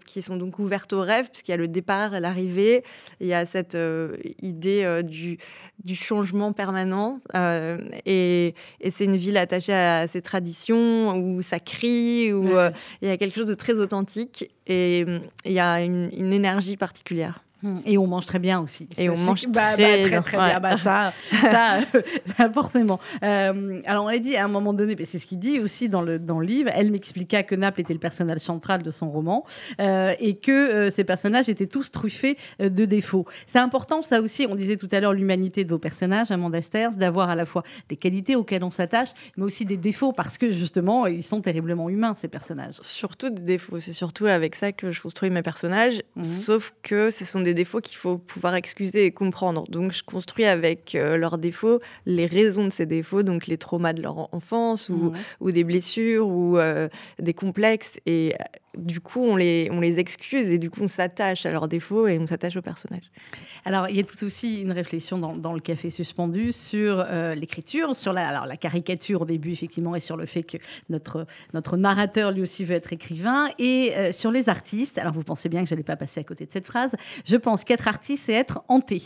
qui sont donc ouvertes aux rêves, puisqu'il y a le départ, l'arrivée. Il y a cette euh, idée euh, du, du, changement permanent. Euh, et, c'est une ville attachée à, ses traditions, où ça crie, où il y a quelque chose de très authentique. Et il y a une énergie particulière. Hum, et on mange très bien aussi. Et on mange bah, très, bah, très, très bien. Bah, ça, ça, forcément. Euh, alors, on a dit à un moment donné, c'est ce qu'il dit aussi dans le, dans le livre, elle m'expliqua que Naples était le personnage central de son roman euh, et que euh, ces personnages étaient tous truffés de défauts. C'est important, ça aussi, on disait tout à l'heure, l'humanité de vos personnages, Amanda Sters, d'avoir à la fois des qualités auxquelles on s'attache, mais aussi des défauts parce que justement, ils sont terriblement humains, ces personnages. Surtout des défauts. C'est surtout avec ça que je construis mes personnages, mmh. sauf que ce sont des défauts qu'il faut pouvoir excuser et comprendre. Donc, je construis avec euh, leurs défauts les raisons de ces défauts, donc les traumas de leur enfance ou, ou des blessures ou euh, des complexes. Et du coup, on les, on les excuse et du coup, on s'attache à leurs défauts et on s'attache au personnage. Alors, il y a tout aussi une réflexion dans, le café suspendu sur euh, l'écriture, sur la, alors, la caricature au début, effectivement, et sur le fait que notre, notre narrateur, lui aussi, veut être écrivain, et euh, sur les artistes. Alors, vous pensez bien que je n'allais pas passer à côté de cette phrase. Je pense qu'être artiste, c'est être hanté.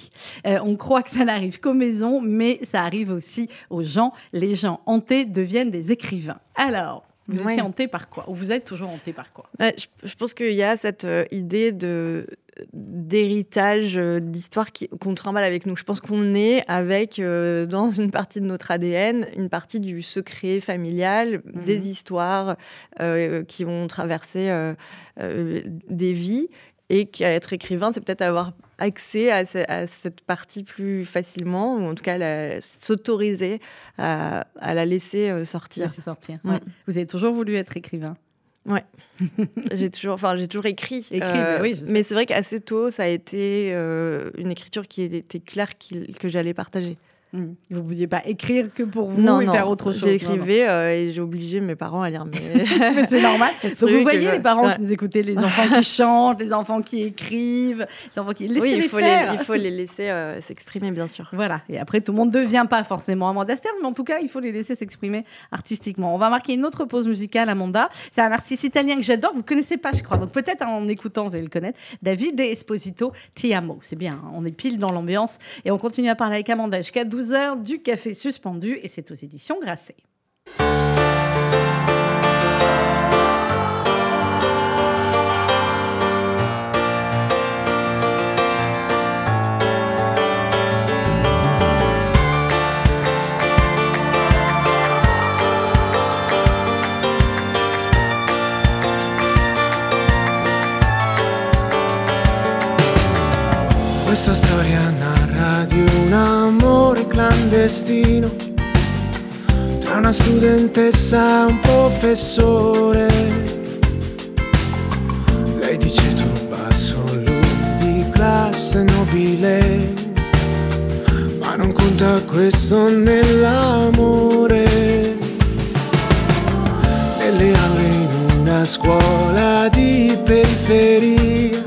Euh, on croit que ça n'arrive qu'aux maisons, mais ça arrive aussi aux gens. Les gens hantés deviennent des écrivains. Alors, Vous Ouais. étiez hanté par quoi Ou vous êtes toujours hanté par quoi? Ouais, je, je pense qu'il y a cette euh, idée de d'héritage euh, d'histoire qui- qu'on trimballe avec nous. Je pense qu'on est avec, euh, dans une partie de notre ADN, une partie du secret familial, Mhm. des histoires qui euh, euh, des vies. Et qu'être écrivain, c'est peut-être avoir accès à, ce- à cette partie plus facilement, ou en tout cas s'autoriser à, à la laisser euh, sortir. Mm. ouais. Vous avez toujours voulu être écrivain J'ai toujours, enfin, j'ai toujours écrit. Écrit, euh, mais oui, mais c'est vrai qu'assez tôt, ça a été euh, une écriture qui était claire que j'allais partager. Mm. Vous ne pouviez pas écrire que pour vous non, et non, faire autre chose. J'écrivais euh, et j'ai obligé mes parents à lire mes. Mais c'est normal. Donc vous voyez euh, les parents ouais. qui nous écoutaient, les enfants qui chantent, les enfants qui écrivent, les enfants qui laissez oui, les il faut faire. les, il faut les laisser euh, s'exprimer, bien sûr. Voilà. Et après, tout le monde ne devient pas forcément Amanda Stern, mais en tout cas, il faut les laisser s'exprimer artistiquement. On va marquer une autre pause musicale, Amanda. C'est un artiste italien que j'adore. Vous connaissez pas, je crois. Donc peut-être en écoutant, vous allez le connaître. David Esposito Ti amo. C'est bien. hein. On est pile dans l'ambiance. Et on continue à parler avec Amanda jusqu'à 12h du Café Suspendu. Et c'est aux éditions Grasset. Clandestino tra una studentessa e un professore. Lei dice tu basso, lui di classe nobile, ma non conta questo nell'amore. Nelle aule in una scuola di periferia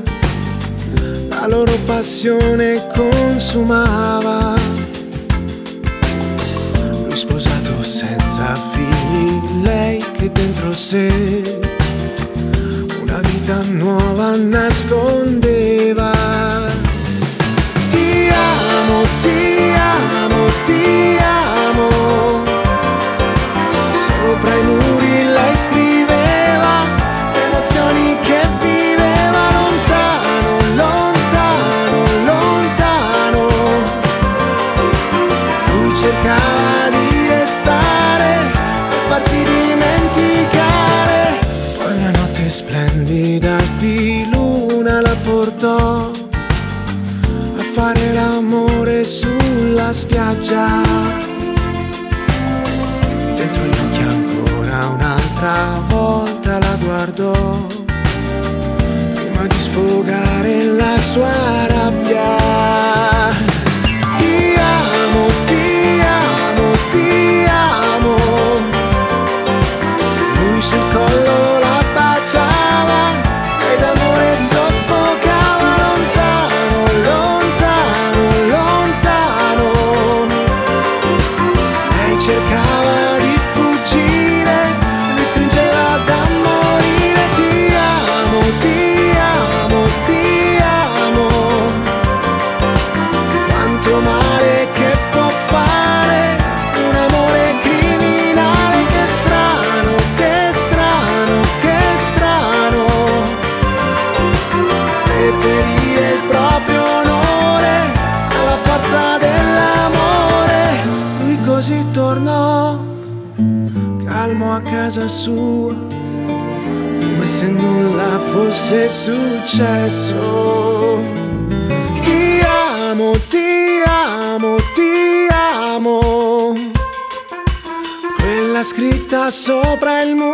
la loro passione consumava. una vida nueva nascondeva. Spiaggia dentro gli occhi ancora un'altra volta la guardò prima di sfogare la sua rabbia. Fosse successo. Ti amo, ti amo, ti amo. Quella scritta sopra il muro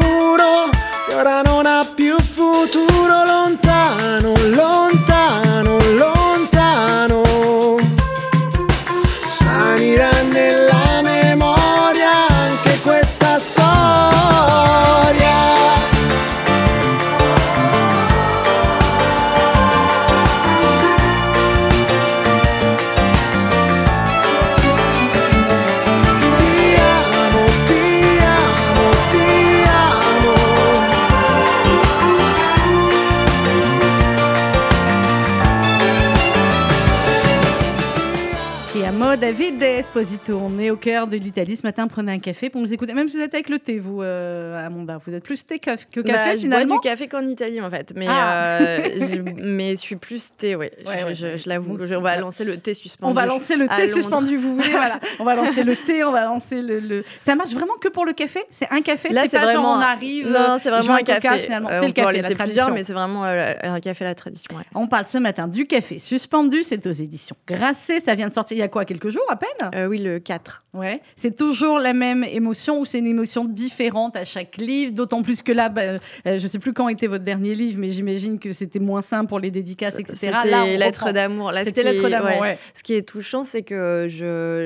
cœur de l'Italie ce matin. Prenez un café pour nous écouter. Même si vous êtes avec le thé, vous, euh, Amanda. Vous êtes plus thé que café bah, finalement. Je bois du café qu'en Italie en fait. Mais, ah. euh, je, mais je suis plus thé, oui. Ouais, ouais, je, je l'avoue. On va lancer le thé suspendu. On va lancer le thé suspendu, vous voulez. voilà. On va lancer le thé, on va lancer le, le, Ça marche vraiment que pour le café? C'est un café Là, c'est pas vraiment... genre on arrive. Non, c'est vraiment un café. finalement. Euh, c'est le café. C'est plusieurs, mais c'est vraiment euh, un café la tradition. On parle ce matin du café suspendu. C'est aux éditions Grasset. Ça vient de sortir il y a quoi? Quelques jours à peine? Euh, Oui, le 4. Ouais. C'est toujours la même émotion ou c'est une émotion différente à chaque livre D'autant plus que là, bah, euh, je ne sais plus quand était votre dernier livre, mais j'imagine que c'était moins simple pour les dédicaces, etc. C'était Lettre d'amour. C'était Lettre d'amour, ouais. Ce qui est touchant, c'est que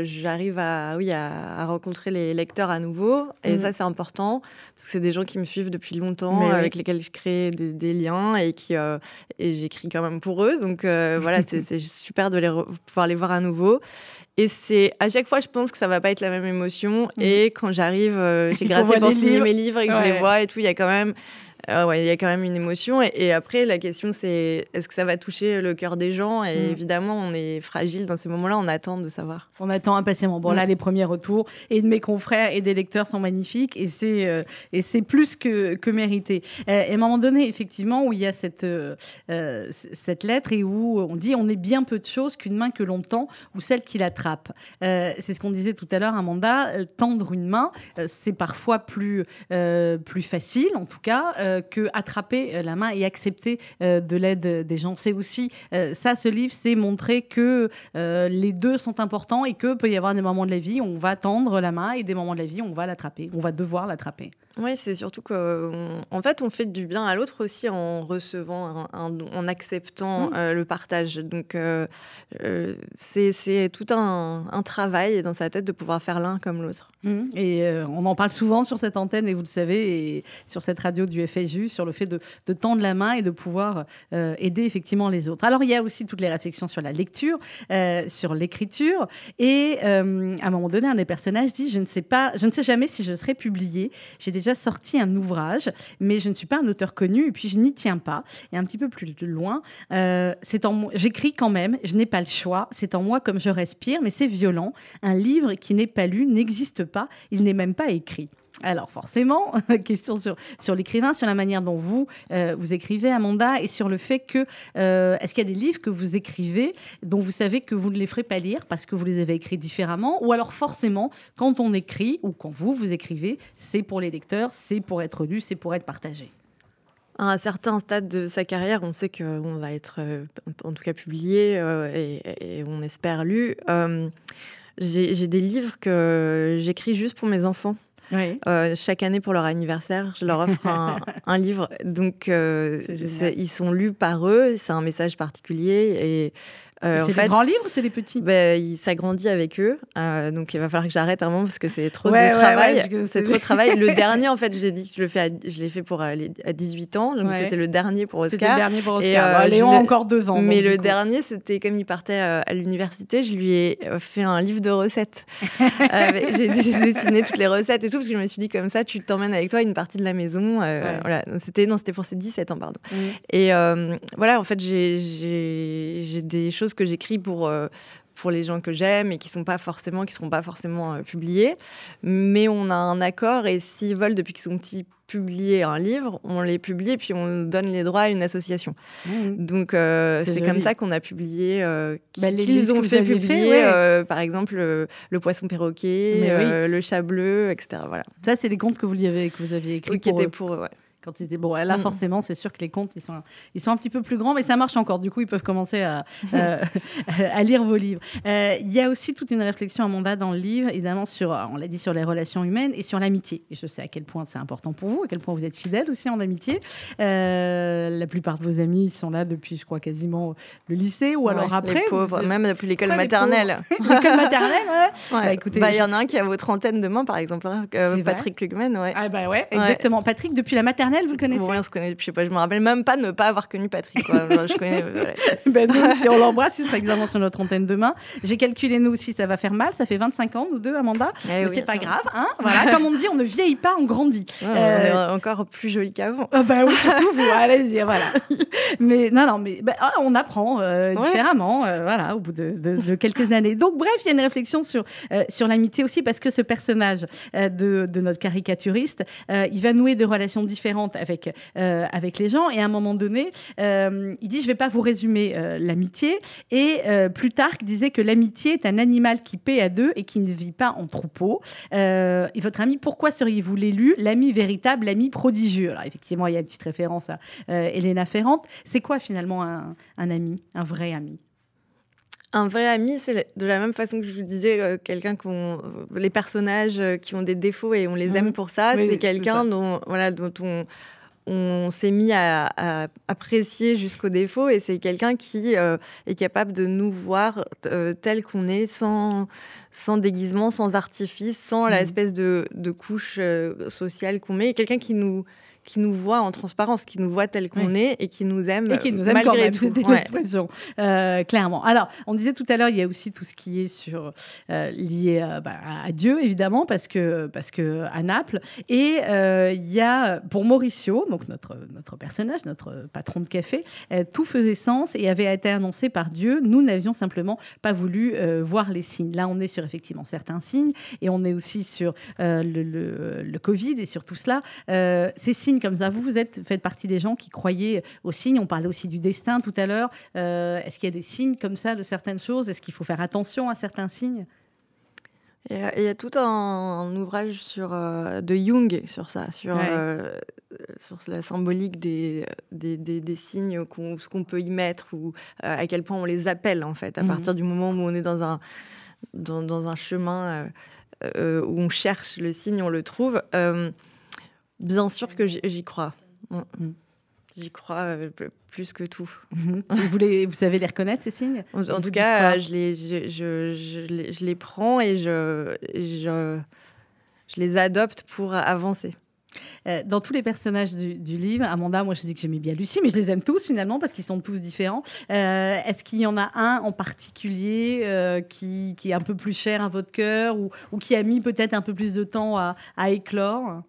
j'arrive à, oui, à, rencontrer les lecteurs à nouveau. Et mm. ça, c'est important parce que c'est des gens qui me suivent depuis longtemps, avec lesquels je crée des, liens et qui euh, et j'écris quand même pour eux. Donc euh, voilà, c'est super de les pouvoir les voir à nouveau. Et c'est à chaque fois, je pense que ça va pas être la même émotion. Mm. Et quand j'arrive, euh, j'ai gratté pour signer mes livres et que je les vois et tout, il y a quand même ah ouais, il y a quand même une émotion. Et, après, la question, c'est est-ce que ça va toucher le cœur des gens Et mm. évidemment, on est fragile dans ces moments-là, on attend de savoir. On attend impatiemment. Bon, là, mm. les premiers retours et de mes confrères et des lecteurs sont magnifiques et c'est euh, et c'est plus que, que mérité. Euh, et à un moment donné, effectivement, où il y a cette, euh, cette lettre et où on dit on est bien peu de choses qu'une main que l'on tend ou celle qui l'attrape. c'est ce qu'on disait tout à l'heure, Amanda. Tendre une main, c'est parfois plus, plus facile, en tout cas que attraper euh, la main et accepter euh, de l'aide des gens. C'est aussi euh, ça, ce livre, c'est montrer que les deux sont importants et que peut y avoir des moments de la vie où on va tendre la main et des moments de la vie où on va l'attraper, on va devoir l'attraper. Oui, c'est surtout qu'en fait, on fait du bien à l'autre aussi en recevant, en acceptant mmh. le partage. Donc, c'est tout un, un, travail dans sa tête de pouvoir faire l'un comme l'autre. Mmh. Et on en parle souvent sur cette antenne, et vous le savez, et sur cette radio du FSU, sur le fait de, tendre la main et de pouvoir euh, aider effectivement les autres. Alors il y a aussi toutes les réflexions sur la lecture, euh, sur l'écriture, et euh, à un moment donné, un des personnages dit je ne sais pas, je ne sais jamais si je serai publié. J'ai déjà sorti un ouvrage, mais je ne suis pas un auteur connu et puis je n'y tiens pas. Et un petit peu plus loin, c'est en j'écris quand même, je n'ai pas le choix. C'est en moi comme je respire, mais c'est violent. Un livre qui n'est pas lu n'existe pas. Il n'est même pas écrit. Alors forcément, question sur, sur l'écrivain, sur la manière dont vous, euh, vous écrivez, Amanda, et sur le fait que, euh, est-ce qu'il y a des livres que vous écrivez dont vous savez que vous ne les ferez pas lire parce que vous les avez écrits différemment, ou alors forcément, quand on écrit, ou quand vous, vous écrivez, c'est pour les lecteurs, c'est pour être lu, c'est pour être partagé? À un certain stade de sa carrière, on sait qu'on va être, euh, en tout cas, publié et, et, on espère lu. J'ai des livres que j'écris juste pour mes enfants. Euh, chaque année pour leur anniversaire, je leur offre un, livre. Donc, euh, ils sont lus par eux. C'est un message particulier. Et euh, c'est des grands livres ou c'est des petits ben, il s'agrandit avec eux. Euh, donc il va falloir que j'arrête un moment parce que c'est trop de travail. c'est trop de travail. Le dernier, en fait, je l'ai dit, je le fais je l'ai fait pour euh, à 18 ans. Donc c'était le dernier pour Oscar. C'était le dernier pour Oscar. Et, Léon encore deux ans. Mais le dernier, c'était comme il partait à l'université, je lui ai fait un livre de recettes. J'ai dessiné toutes les recettes et tout parce que je me suis dit comme ça, tu t'emmènes avec toi une partie de la maison. Voilà. C'était non, c'était pour ses 17 ans, pardon. Mm. Et voilà, en fait, j'ai des choses que j'écris pour, euh, pour les gens que j'aime et qui sont pas forcément qui seront pas forcément euh, publiés. Mais on a un accord et s'ils veulent depuis qu'ils sont petits publier un livre on les publie et puis on donne les droits à une association. Mmh. donc euh, c'est comme ça qu'on a publié bah, qu'ils ont fait publier par exemple le poisson perroquet le chat bleu etc voilà. Ça c'est les contes que vous, y avez, que vous aviez écrits qui étaient pour ouais. Quand c'était bon, là mm. forcément, c'est sûr que les comptes ils sont, ils sont un petit peu plus grands, mais ça marche encore. Du coup, ils peuvent commencer à, euh, à lire vos livres. Euh, il y a aussi toute une réflexion à mandat dans le livre, évidemment sur, on l'a dit, sur les relations humaines et sur l'amitié. Et je sais à quel point c'est important pour vous, à quel point vous êtes fidèle aussi en amitié. Euh, la plupart de vos amis sont là depuis, je crois, quasiment le lycée ou alors après. Les pauvres, même depuis l'école maternelle. l'école maternelle, ouais. Bah, écoutez, bah, il y en a un qui a vos trentaines demain, par exemple, hein, Patrick Klugman, ouais. Ah bah ouais, exactement. Patrick depuis la maternelle vous le connaissez Oui, on se connaît, je sais pas, je me rappelle même pas de ne pas avoir connu Patrick. Quoi. je connais. ben nous, si on l'embrasse, il sera exactement sur notre antenne demain. J'ai calculé nous aussi, ça va faire mal. Ça fait 25 ans, nous deux, Amanda. Eh mais c'est pas grave, hein Voilà, comme on dit, on ne vieillit pas, on grandit. on est encore plus joli qu'avant. Ah bah oui, surtout vous. Allez-y, voilà. mais non, non, mais bah, ah, on apprend différemment, voilà, au bout de, de, quelques années. Donc bref, il y a une réflexion sur sur l'amitié aussi parce que ce personnage de, de notre caricaturiste, il va nouer des relations différentes avec avec les gens et à un moment donné, il dit je vais pas vous résumer l'amitié et Plutarque disait que l'amitié est un animal qui paie à deux et qui ne vit pas en troupeau. et votre ami, pourquoi seriez-vous l'élu, l'ami véritable, l'ami prodigieux? Alors effectivement, il y a une petite référence à Elena Ferrante. C'est quoi finalement un, ami, un vrai ami? Un vrai ami, c'est de la même façon que je vous disais, euh, quelqu'un qu'on, les personnages euh, qui ont des défauts et on les aime mmh. pour ça, c'est quelqu'un dont, voilà, dont on, on s'est mis à, apprécier jusqu'au défaut et c'est quelqu'un qui euh, est capable de nous voir tel qu'on est sans, sans déguisement, sans artifice, sans l'espèce mmh. la de, de couche sociale qu'on met. Quelqu'un qui nous, qui nous voit en transparence, qui nous voit tel qu'on est et qui nous aime, et qui nous aime malgré quand même, l'expression, euh, clairement. Alors, on disait tout à l'heure, il y a aussi tout ce qui est sur euh, lié euh, bah, à Dieu, évidemment, parce que parce que à Naples. Et il y a pour Mauricio, donc notre notre personnage, notre patron de café, tout faisait sens et avait été annoncé par Dieu. Nous n'avions simplement pas voulu voir les signes. Là, on est sur effectivement certains signes et on est aussi sur le, le, le, Covid et sur tout cela. ces signes comme ça. Vous, vous êtes, faites partie des gens qui croyaient aux signes. On parlait aussi du destin tout à l'heure. Euh, est-ce qu'il y a des signes comme ça de certaines choses? Est-ce qu'il faut faire attention à certains signes? Il y, a, tout un, ouvrage sur, euh, de Jung sur ça, sur, euh, sur la symbolique des, des, des, signes, ce qu'on peut y mettre ou à quel point on les appelle en fait, à mhm. partir du moment où on est dans un, dans, dans un chemin où on cherche le signe, on le trouve. Bien sûr que j'y crois. Mm. Mm. J'y crois euh, plus que tout. Mhm. vous, les, vous savez les reconnaître, ces signes En, tout cas, je les, je, je, je, les, prends et je, je, je les adopte pour avancer. Euh, dans tous les personnages du, livre, Amanda, moi je dis que j'aimais bien Lucie, mais je les aime tous finalement parce qu'ils sont tous différents. Euh, est-ce qu'il y en a un en particulier qui, qui, est un peu plus cher à votre cœur ou, ou qui a mis peut-être un peu plus de temps à, à éclore?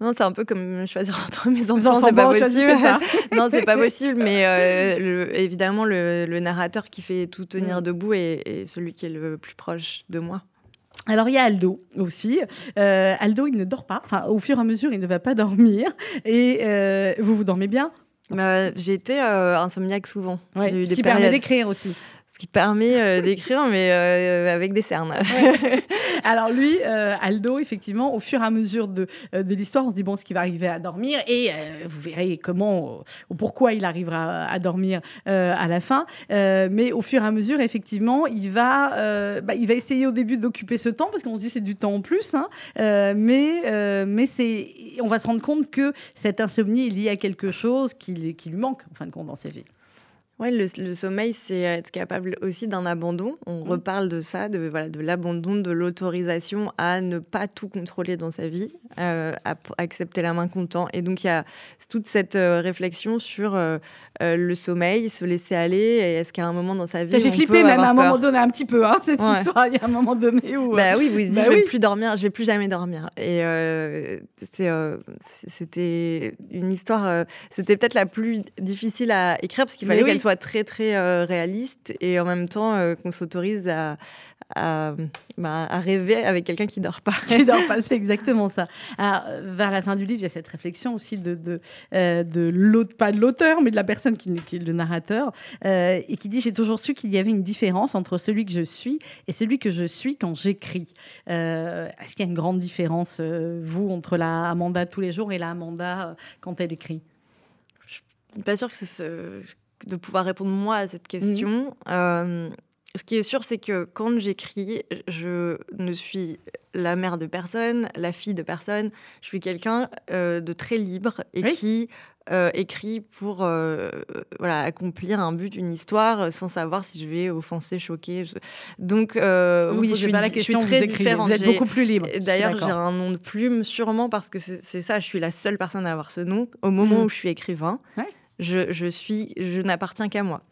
Non, c'est un peu comme choisir entre mes enfants, c'est pas possible. non, c'est pas possible, mais euh, évidemment, le, narrateur qui fait tout tenir mm. debout est, celui qui est le plus proche de moi. Alors il y a Aldo aussi. Euh, Aldo, il ne dort pas. Enfin, au fur et à mesure, il ne va pas dormir. Et euh, vous, vous dormez bien? Bah, J'ai été insomniaque souvent. Ouais, ce qui permet d'écrire aussi qui permet euh, d'écrire, mais euh, avec des cernes. Alors lui, euh, Aldo, effectivement, au fur et à mesure de, de l'histoire, on se dit, bon, ce qui va arriver à dormir, et vous verrez comment ou pourquoi il arrivera à dormir à la fin. mais au fur et à mesure, effectivement, il va, bah, il va essayer au début d'occuper ce temps, parce qu'on se dit c'est du temps en plus, hein. mais, mais c'est, on va se rendre compte que cette insomnie est liée à quelque chose qui, qui lui manque, en fin de compte, dans sa vie. Oui, le, sommeil, c'est être capable aussi d'un abandon. On mmh. reparle de ça, de, voilà, de l'abandon, de l'autorisation à ne pas tout contrôler dans sa vie, euh, à, accepter la main content. Et donc, il y a toute cette euh, réflexion sur euh, le sommeil, se laisser aller. Est-ce qu'à un moment dans sa vie. Ça fait flipper, même à un moment donné, un petit peu, hein, cette histoire. Il y a un moment donné où. Bah oui, vous dites, bah je ne vais plus dormir, je vais plus jamais dormir. Et c'était une histoire. c'était peut-être la plus difficile à écrire parce qu'il fallait qu'elle soit très très euh, réaliste et en même temps euh, qu'on s'autorise à, à, bah, à, rêver avec quelqu'un qui dort pas. qui dort pas, c'est exactement ça. Alors, vers la fin du livre, il y a cette réflexion aussi de, de, euh, de l'autre, pas de l'auteur, mais de la personne qui, qui est le narrateur, et qui dit J'ai toujours su qu'il y avait une différence entre celui que je suis et celui que je suis quand j'écris. Est-ce qu'il y a une grande différence, vous, entre la Amanda tous les jours et la Amanda quand elle écrit? Je suis pas sûre que c'est ce de pouvoir répondre moi à cette question. Mhm. Euh, ce qui est sûr, c'est que quand j'écris, je ne suis la mère de personne, la fille de personne. Je suis quelqu'un euh, de très libre et qui euh, écrit pour euh, voilà, accomplir un but, une histoire, sans savoir si je vais offenser, choquer. Je... Donc, Vous oui, je suis, pas la je question, suis vous très différente. Vous êtes beaucoup plus libre. Je D'ailleurs, suis j'ai un nom de plume, sûrement parce que c'est ça, je suis la seule personne à avoir ce nom. Au moment Mhm. où je suis écrivain, Ouais. Je, suis, je n'appartiens qu'à moi.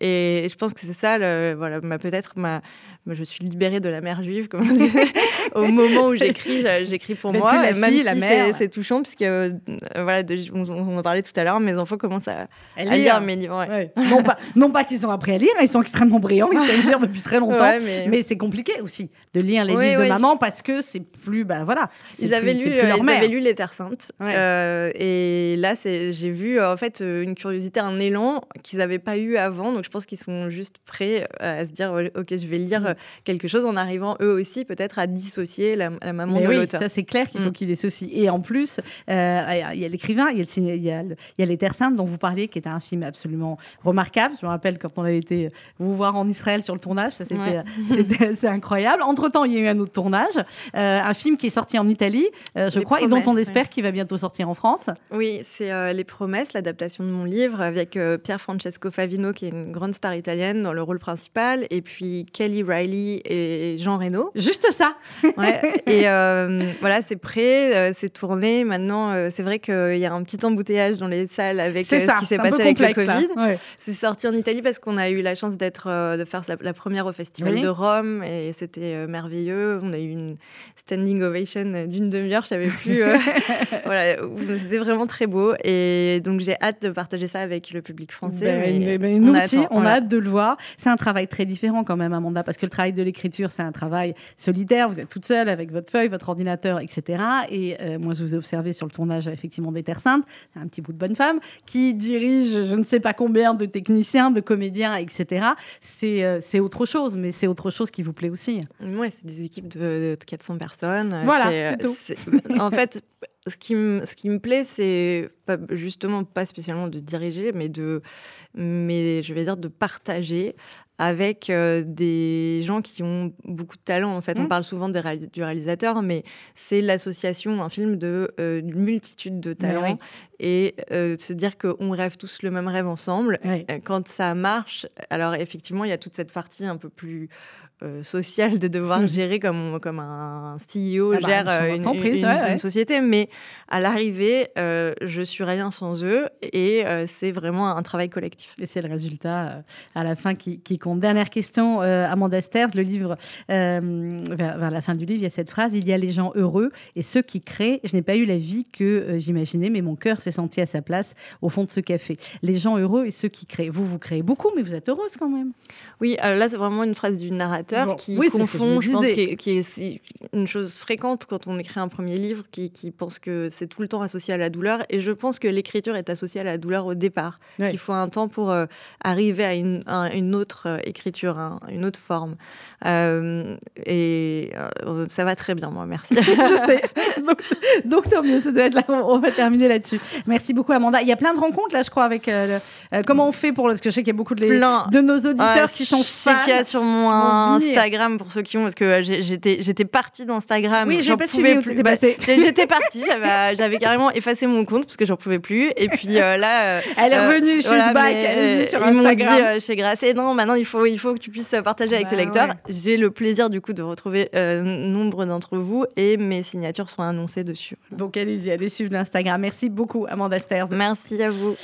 Et je pense que c'est ça, le- voilà, ma- peut-être ma- je suis libérée de la mère juive, comme on dit. Au moment où j'écris, j'écris pour moi. la même fille, si la c'est- mère. c'est touchant, puisque euh, voilà, de- on, on en parlait tout à l'heure, mes enfants commencent à, lire hein. mes livres. ouais. Ouais. Non pas, non pas qu'ils ont appris à lire, ils sont extrêmement brillants, ils savent lire depuis très longtemps. Mais- Mais c'est compliqué aussi de lire les livres de maman parce que c'est plus, bah voilà. Ils avaient, lu, c'est plus leur ils mère. avaient lu Les Terres Saintes. Euh, et là, j'ai vu euh, en fait euh, une curiosité, un élan qu'ils n'avaient pas eu avant. Donc je pense qu'ils sont juste prêts à se dire Ok, je vais lire Mm. Quelque chose en arrivant eux aussi peut-être à dissocier la, la maman Mais de oui, l'auteur. ça c'est clair qu'il faut Mm. qu'il ait ceci. Et en plus, euh, il y a l'écrivain, il y y y a Les Terres Saintes dont vous parliez, qui était un film absolument remarquable. Je me rappelle quand on avait été vous voir en Israël sur le tournage, ça, c'était, Ouais. c'est incroyable. Entre-temps, il y a eu un autre tournage, euh, un film qui est sorti en Italie, euh, je Les crois, et dont on espère qu'il va bientôt sortir en France. Oui, c'est Les Promesses, l'adaptation de mon livre, avec Pierre Francesco Favino, qui est une grande star italienne, dans le rôle principal, et puis Kelly Riley et Jean Reno. Juste ça. Ouais. et euh, voilà, c'est prêt, euh, c'est tourné. Maintenant, euh, c'est vrai qu'il y a un petit embouteillage dans les salles avec ça. ce qui s'est passé avec complexe, ça. Covid. Ouais. C'est sorti en Italie parce qu'on a eu la chance d'être, de faire la, la première au Festival Oui. de Rome et c'était merveilleux. On a eu une standing ovation d'une demi-heure, je savais plus. euh, voilà, c'était vraiment très beau et donc j'ai hâte de partager ça avec le public français. Ben, mais mais- mais nous on aussi, attend, on a hâte de le voir. C'est un travail très différent quand même, Amanda, parce que le travail de l'écriture, c'est un travail solitaire. Vous êtes toute seule avec votre feuille, votre ordinateur, etc. Et euh, moi, je vous ai observé sur le tournage, effectivement, des Terres Saintes, un petit bout de bonne femme, qui dirige je ne sais pas combien de techniciens, de comédiens, etc. C'est euh, autre chose, mais c'est autre chose qui vous plaît aussi. Ouais, c'est des équipes de, de 400 personnes. euh, Voilà, euh, c'est- En fait, ce qui, me- ce qui me plaît, c'est pas- justement pas spécialement de diriger, mais de, mais je vais dire de partager avec euh, des gens qui ont beaucoup de talent. En fait, Mm. on parle souvent des réalis- du réalisateur, mais c'est l'association, un film de euh, d'une multitude de talents et euh, de se dire qu'on rêve tous le même rêve ensemble. Quand ça marche, alors effectivement, il y a toute cette partie un peu plus euh, de devoir gérer comme, comme un CEO Ah bah, gère une euh, une, d'entreprise, une- ouais, ouais. une société. Mais à l'arrivée, euh, je suis rien sans eux et euh, c'est vraiment un travail collectif. Et c'est le résultat euh, à la fin qui, qui compte. Dernière question, Amanda Sters, le livre, vers, vers la fin du livre, il y a cette phrase Il y a les gens heureux et ceux qui créent. Je n'ai pas eu la vie que j'imaginais, mais mon cœur s'est senti à sa place au fond de ce café. Les gens heureux et ceux qui créent. Vous, vous créez beaucoup, mais vous êtes heureuse quand même. Oui, alors là, c'est vraiment une phrase du narrateur Bon, qui oui, je confond, je, pense, qui est, qui est si- une chose fréquente quand on écrit un premier livre, qui, qui pense que c'est tout le temps associé à la douleur. Et je pense que l'écriture est associée à la douleur au départ, Ouais. qu'il faut un temps pour euh, arriver à une, à une autre euh, écriture, un- une autre forme. Euh, et euh, ça va très bien, moi, merci. je sais. Donc, donc tant mieux, ça doit être là. On va terminer là-dessus. Merci beaucoup, Amanda. Il y a plein de rencontres là, je crois, avec. le- comment on fait pour. Parce que je sais qu'il y a beaucoup de, les- de nos auditeurs Ouais, qui sont fans. qu'il y a sur venir. Instagram pour ceux qui ont parce que euh, j'étais j'étais partie d'Instagram. Oui, j'ai pas suivi plus. Bah, J'étais partie, j'avais j'avais carrément effacé mon compte parce que j'en pouvais plus. Et puis euh, là, euh, Elle est euh, revenue chez voilà, mais, allez-y euh, sur ils m'ont dit Instagram. euh, chez Grasset, non, maintenant il faut il faut que tu puisses partager avec tes Bah lecteurs. ouais. J'ai le plaisir du coup de retrouver euh, nombre d'entre vous et mes signatures sont annoncées dessus. Donc allez-y, allez suivre l'Instagram. Merci beaucoup, Amanda Sters. Merci à vous.